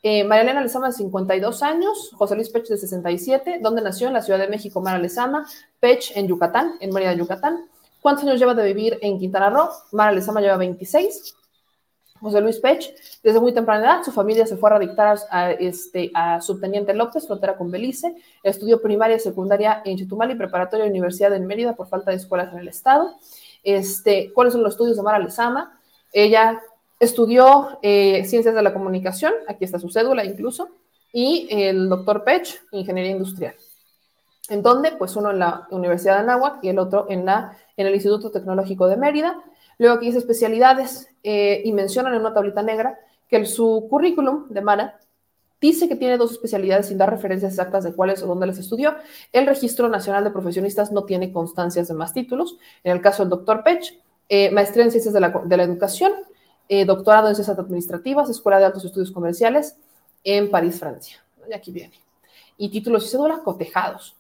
Eh, María Elena Lezama de 52 años, José Luis Pech de 67, ¿dónde nació? En la Ciudad de México, Mara Lezama, Pech en Yucatán, en Mérida, Yucatán. ¿Cuántos años lleva de vivir en Quintana Roo? Mara Lezama lleva 26. José Luis Pech, desde muy temprana edad, su familia se fue a radictar a, este, a Subteniente López, frontera con Belice. Estudió primaria y secundaria en Chetumal y preparatoria Universidad en Mérida por falta de escuelas en el estado. Este, ¿Cuáles son los estudios de Mara Lezama? Ella Estudió eh, Ciencias de la Comunicación, aquí está su cédula incluso, y el doctor Pech, Ingeniería Industrial. ¿En dónde? Pues uno en la Universidad de Anáhuac y el otro en, la, en el Instituto Tecnológico de Mérida. Luego aquí dice especialidades eh, y mencionan en una tablita negra que su currículum de Mara dice que tiene dos especialidades sin dar referencias exactas de cuáles o dónde las estudió. El Registro Nacional de Profesionistas no tiene constancias de más títulos. En el caso del doctor Pech, eh, maestría en Ciencias de la, de la Educación, eh, doctorado en Ciencias Administrativas, Escuela de Altos Estudios Comerciales en París, Francia. Y aquí viene. Y títulos y cédula cotejados.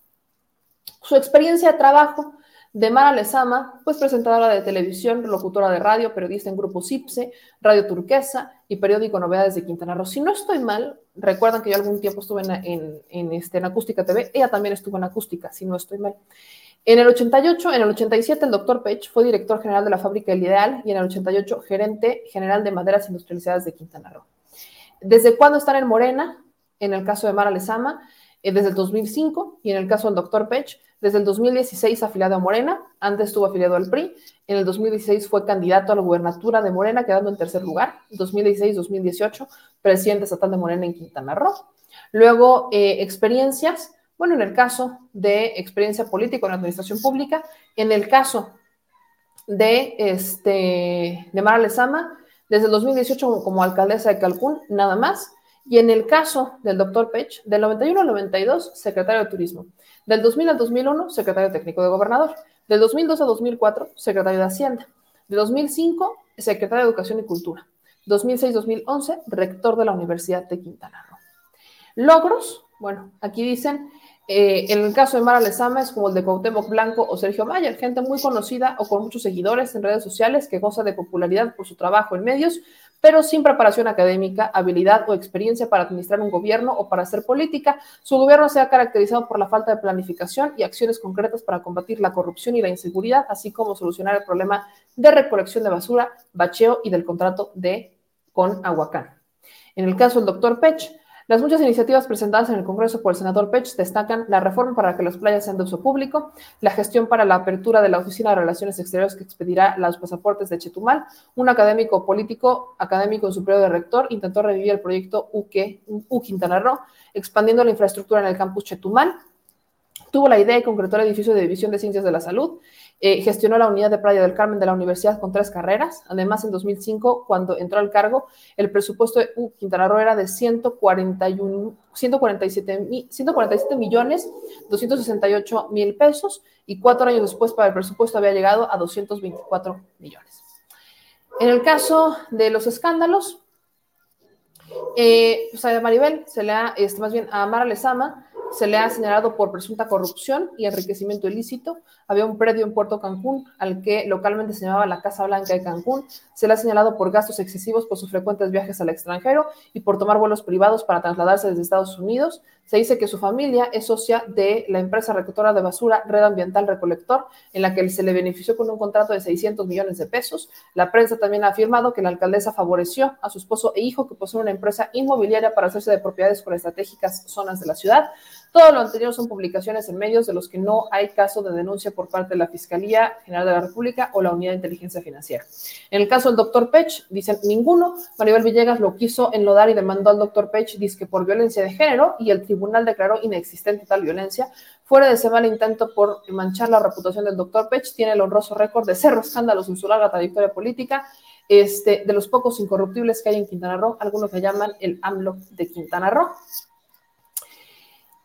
Su experiencia de trabajo de Mara Lezama, pues presentadora de televisión, locutora de radio, periodista en Grupo CIPSE, Radio Turquesa y periódico Novedades de Quintana Roo. Si no estoy mal, recuerdan que yo algún tiempo estuve en, en, este, en Acústica TV, ella también estuvo en Acústica, si no estoy mal. En el 88, en el 87, el doctor Pech fue director general de la fábrica El Ideal y en el 88, gerente general de maderas industrializadas de Quintana Roo. ¿Desde cuándo están en Morena? En el caso de Mara Lezama, eh, desde el 2005 y en el caso del doctor Pech, desde el 2016 afiliado a Morena, antes estuvo afiliado al PRI, en el 2016 fue candidato a la gubernatura de Morena, quedando en tercer lugar, 2016-2018, presidente estatal de Morena en Quintana Roo. Luego, eh, experiencias, bueno, en el caso de experiencia política en la administración pública, en el caso de, este, de Mara Lezama, desde el 2018 como alcaldesa de Calcún, nada más. Y en el caso del doctor Pech, del 91 al 92, secretario de Turismo. Del 2000 al 2001, secretario técnico de Gobernador. Del 2002 a 2004, secretario de Hacienda. De 2005, secretario de Educación y Cultura. 2006-2011, rector de la Universidad de Quintana Roo. Logros, bueno, aquí dicen Eh, en el caso de Mara Lezama es como el de Cuauhtémoc Blanco o Sergio Mayer, gente muy conocida o con muchos seguidores en redes sociales que goza de popularidad por su trabajo en medios, pero sin preparación académica, habilidad o experiencia para administrar un gobierno o para hacer política. Su gobierno se ha caracterizado por la falta de planificación y acciones concretas para combatir la corrupción y la inseguridad, así como solucionar el problema de recolección de basura, bacheo y del contrato de con Aguacán. En el caso del doctor Pech, las muchas iniciativas presentadas en el Congreso por el senador Pech destacan la reforma para que las playas sean de uso público, la gestión para la apertura de la Oficina de Relaciones Exteriores que expedirá los pasaportes de Chetumal, un académico político, académico en su periodo de rector, intentó revivir el proyecto UQ, U Quintana Roo, expandiendo la infraestructura en el campus Chetumal, tuvo la idea y concretó el edificio de División de Ciencias de la Salud, eh, gestionó la unidad de Playa del Carmen de la universidad con tres carreras. Además, en 2005, cuando entró al cargo, el presupuesto de U Quintana Roo era de 141, 147, 147 millones 268 mil pesos y cuatro años después para el presupuesto había llegado a 224 millones. En el caso de los escándalos, eh, pues a Maribel se le ha, este, más bien a Mara Lezama, se le ha señalado por presunta corrupción y enriquecimiento ilícito. Había un predio en Puerto Cancún al que localmente se llamaba la Casa Blanca de Cancún. Se le ha señalado por gastos excesivos por sus frecuentes viajes al extranjero y por tomar vuelos privados para trasladarse desde Estados Unidos. Se dice que su familia es socia de la empresa recolectora de basura Red Ambiental Recolector, en la que se le benefició con un contrato de 600 millones de pesos. La prensa también ha afirmado que la alcaldesa favoreció a su esposo e hijo que poseen una empresa inmobiliaria para hacerse de propiedades con estratégicas zonas de la ciudad. Todo lo anterior son publicaciones en medios de los que no hay caso de denuncia por parte de la Fiscalía General de la República o la Unidad de Inteligencia Financiera. En el caso del doctor Pech, dicen ninguno. Maribel Villegas lo quiso enlodar y demandó al doctor Pech, dice que por violencia de género, y el tribunal declaró inexistente tal violencia. Fuera de ese mal intento por manchar la reputación del doctor Pech, tiene el honroso récord de cero escándalos en su larga trayectoria política. Este, de los pocos incorruptibles que hay en Quintana Roo, algunos le llaman el AMLO de Quintana Roo.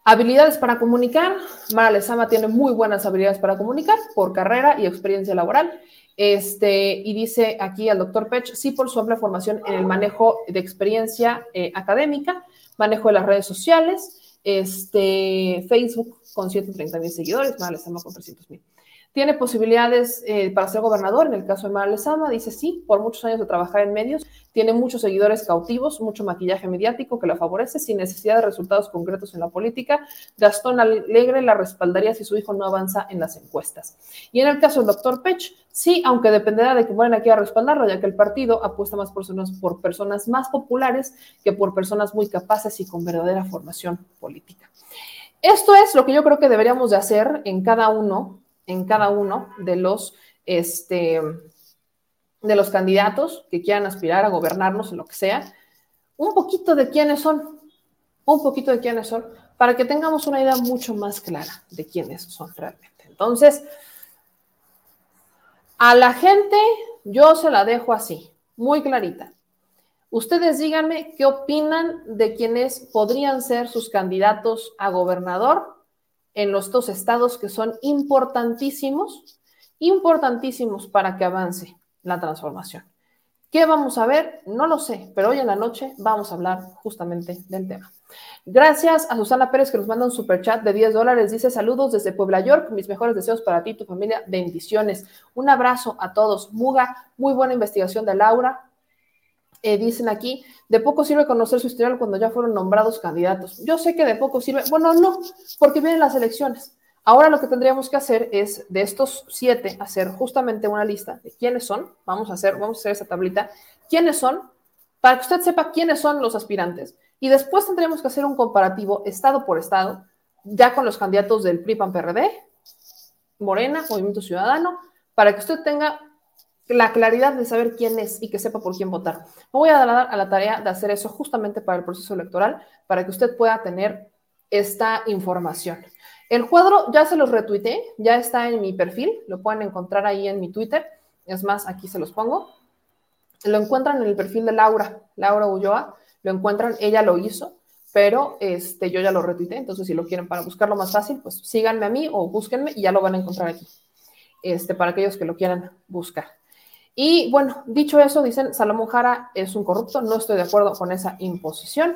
Habilidades para comunicar. Mara Lezama tiene muy buenas habilidades para comunicar por carrera y experiencia laboral. Este, y dice aquí al doctor Pech, sí por su amplia formación en el manejo de experiencia eh, académica, manejo de las redes sociales, este, Facebook con 130 mil seguidores, Mara Lezama con 300 mil. Tiene posibilidades eh, para ser gobernador, en el caso de Mara Lezama, dice sí, por muchos años de trabajar en medios, tiene muchos seguidores cautivos, mucho maquillaje mediático que la favorece sin necesidad de resultados concretos en la política. Gastón Alegre la respaldaría si su hijo no avanza en las encuestas. Y en el caso del doctor Pech, sí, aunque dependerá de que Morena quiera respaldarlo, ya que el partido apuesta más por personas, por personas más populares que por personas muy capaces y con verdadera formación política. Esto es lo que yo creo que deberíamos de hacer en cada uno en cada uno de los, este, de los candidatos que quieran aspirar a gobernarnos en lo que sea, un poquito de quiénes son, un poquito de quiénes son, para que tengamos una idea mucho más clara de quiénes son realmente. Entonces, a la gente yo se la dejo así, muy clarita. Ustedes díganme qué opinan de quienes podrían ser sus candidatos a gobernador en los dos estados que son importantísimos, importantísimos para que avance la transformación. ¿Qué vamos a ver? No lo sé, pero hoy en la noche vamos a hablar justamente del tema. Gracias a Susana Pérez que nos manda un super chat de 10 dólares. Dice saludos desde Puebla, York. Mis mejores deseos para ti y tu familia. Bendiciones. Un abrazo a todos. Muga, muy buena investigación de Laura. Eh, dicen aquí, de poco sirve conocer su historial cuando ya fueron nombrados candidatos. Yo sé que de poco sirve, bueno, no, porque vienen las elecciones. Ahora lo que tendríamos que hacer es de estos siete hacer justamente una lista de quiénes son. Vamos a hacer, vamos a hacer esa tablita. ¿Quiénes son? Para que usted sepa quiénes son los aspirantes. Y después tendríamos que hacer un comparativo estado por estado, ya con los candidatos del PRI, PAN, PRD, Morena, Movimiento Ciudadano, para que usted tenga la claridad de saber quién es y que sepa por quién votar. Me voy a dar a la tarea de hacer eso justamente para el proceso electoral, para que usted pueda tener esta información. El cuadro ya se los retuiteé, ya está en mi perfil, lo pueden encontrar ahí en mi Twitter. Es más, aquí se los pongo. Lo encuentran en el perfil de Laura, Laura Ulloa, lo encuentran, ella lo hizo, pero este, yo ya lo retuiteé, entonces si lo quieren para buscarlo más fácil, pues síganme a mí o búsquenme y ya lo van a encontrar aquí, este, para aquellos que lo quieran buscar. Y bueno, dicho eso, dicen Salomón Jara es un corrupto, no estoy de acuerdo con esa imposición.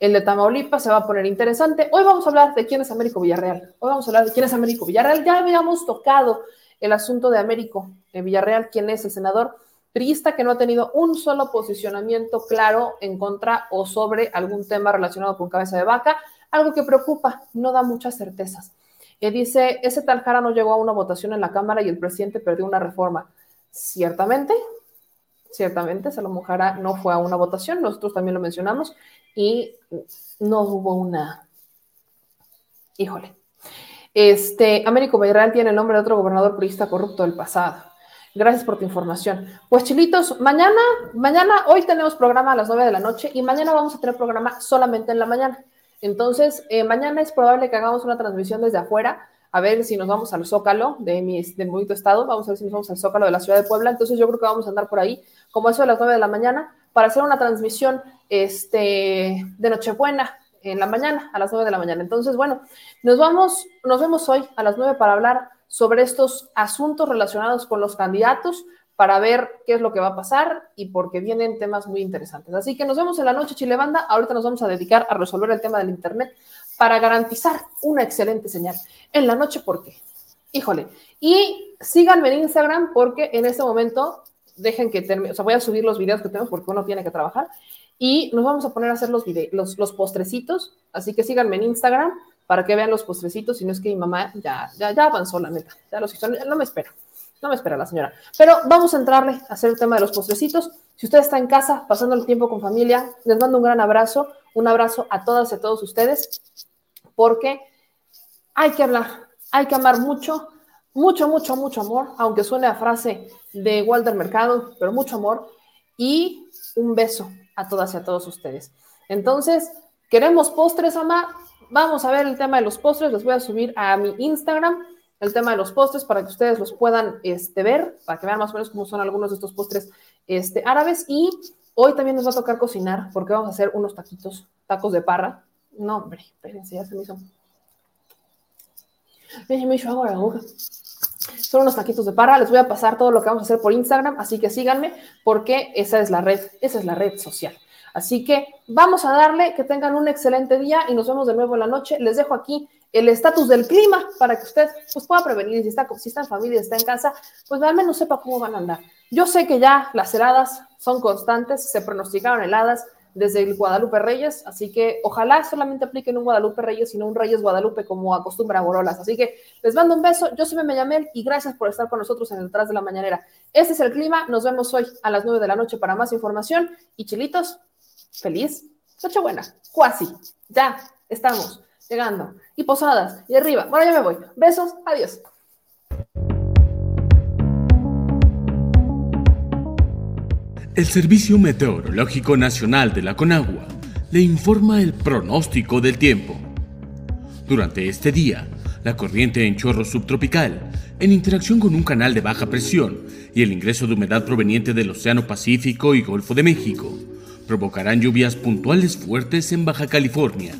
El de Tamaulipas se va a poner interesante. Hoy vamos a hablar de quién es Américo Villarreal. Hoy vamos a hablar de quién es Américo Villarreal. Ya habíamos tocado el asunto de Américo Villarreal, quién es el senador priista que no ha tenido un solo posicionamiento claro en contra o sobre algún tema relacionado con cabeza de vaca, algo que preocupa, no da muchas certezas. Eh, dice, ese tal Jara no llegó a una votación en la Cámara y el presidente perdió una reforma. Ciertamente, ciertamente, Salomón Jara no fue a una votación, nosotros también lo mencionamos, y no hubo una... Híjole. Este, Américo Villarreal tiene el nombre de otro gobernador priista corrupto del pasado. Gracias por tu información. Pues chilitos, mañana, mañana, hoy tenemos programa a las 9 de la noche y mañana vamos a tener programa solamente en la mañana. Entonces, eh, mañana es probable que hagamos una transmisión desde afuera, a ver si nos vamos al Zócalo de mi Movimiento Estado, vamos a ver si nos vamos al Zócalo de la ciudad de Puebla. Entonces, yo creo que vamos a andar por ahí, como eso de las 9 de la mañana, para hacer una transmisión este, de Nochebuena en la mañana, a las 9 de la mañana. Entonces, bueno, nos vamos, nos vemos hoy a las 9 para hablar sobre estos asuntos relacionados con los candidatos para ver qué es lo que va a pasar y porque vienen temas muy interesantes. Así que nos vemos en la noche, Chile Banda. Ahorita nos vamos a dedicar a resolver el tema del Internet para garantizar una excelente señal. En la noche, ¿por qué? Híjole. Y síganme en Instagram porque en este momento dejen que termine, o sea, voy a subir los videos que tenemos porque uno tiene que trabajar y nos vamos a poner a hacer los, los, los postrecitos. Así que síganme en Instagram para que vean los postrecitos, si no es que mi mamá ya, ya, ya avanzó, la neta, ya los hizo, no me espera, no me espera la señora. Pero vamos a entrarle a hacer el tema de los postrecitos. Si usted está en casa, pasando el tiempo con familia, les mando un gran abrazo, un abrazo a todas y a todos ustedes, porque hay que hablar, hay que amar mucho, mucho, mucho, mucho amor, aunque suene a frase de Walter Mercado, pero mucho amor y un beso a todas y a todos ustedes. Entonces, ¿queremos postres, mamá? Vamos a ver el tema de los postres, les voy a subir a mi Instagram el tema de los postres para que ustedes los puedan este, ver, para que vean más o menos cómo son algunos de estos postres este, árabes. Y hoy también nos va a tocar cocinar porque vamos a hacer unos taquitos, tacos de parra. No, hombre, espérense, ya se me hizo. Me hizo agua la boca. Son unos taquitos de parra. Les voy a pasar todo lo que vamos a hacer por Instagram, así que síganme porque esa es la red, esa es la red social. Así que vamos a darle, que tengan un excelente día y nos vemos de nuevo en la noche. Les dejo aquí el estatus del clima para que usted pues, pueda prevenir. Si está, si está en familia, está en casa, pues al menos sepa cómo van a andar. Yo sé que ya las heladas son constantes, se pronosticaron heladas desde el Guadalupe Reyes, así que ojalá solamente apliquen un Guadalupe Reyes sino un Reyes Guadalupe como acostumbra Borolas. Así que les mando un beso, yo soy Mel y gracias por estar con nosotros en Detrás de la Mañanera. Este es el clima, nos vemos hoy a las 9 de la noche para más información y chilitos, feliz Nochebuena, cuasi, ya estamos llegando. Y posadas, y arriba. Bueno, ya me voy. Besos, adiós. El Servicio Meteorológico Nacional de la Conagua le informa el pronóstico del tiempo. Durante este día, la corriente en chorro subtropical, en interacción con un canal de baja presión y el ingreso de humedad proveniente del Océano Pacífico y Golfo de México, provocarán lluvias puntuales fuertes en Baja California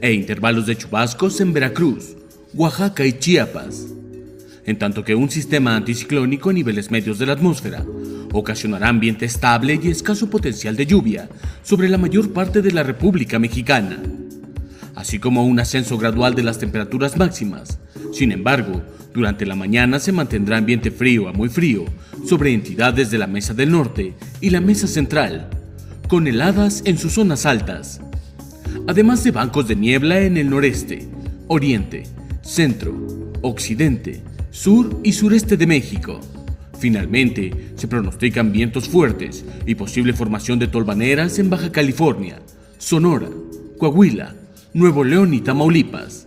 e intervalos de chubascos en Veracruz, Oaxaca y Chiapas, en tanto que un sistema anticiclónico a niveles medios de la atmósfera ocasionará ambiente estable y escaso potencial de lluvia sobre la mayor parte de la República Mexicana, así como un ascenso gradual de las temperaturas máximas. Sin embargo, durante la mañana se mantendrá ambiente frío a muy frío sobre entidades de la Mesa del Norte y la Mesa Central, con heladas en sus zonas altas, además de bancos de niebla en el noreste, oriente, centro, occidente, sur y sureste de México. Finalmente, se pronostican vientos fuertes y posible formación de tolvaneras en Baja California, Sonora, Coahuila, Nuevo León y Tamaulipas.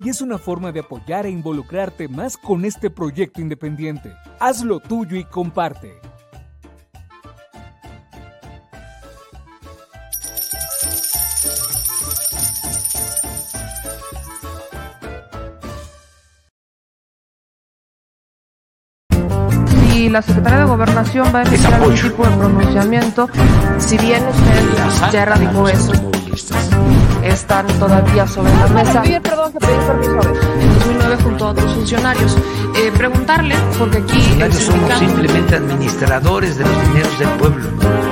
y es una forma de apoyar e involucrarte más con este proyecto independiente. Hazlo tuyo y comparte. Si la Secretaría de Gobernación va a emitir algún tipo de pronunciamiento, si bien usted ya erradicó eso, están todavía sobre la mesa. Bien, perdón, que pedí permiso a ver. En 2009 junto a otros funcionarios. Eh, preguntarle, porque aquí... Los funcionarios somos simplemente administradores de los dineros del pueblo.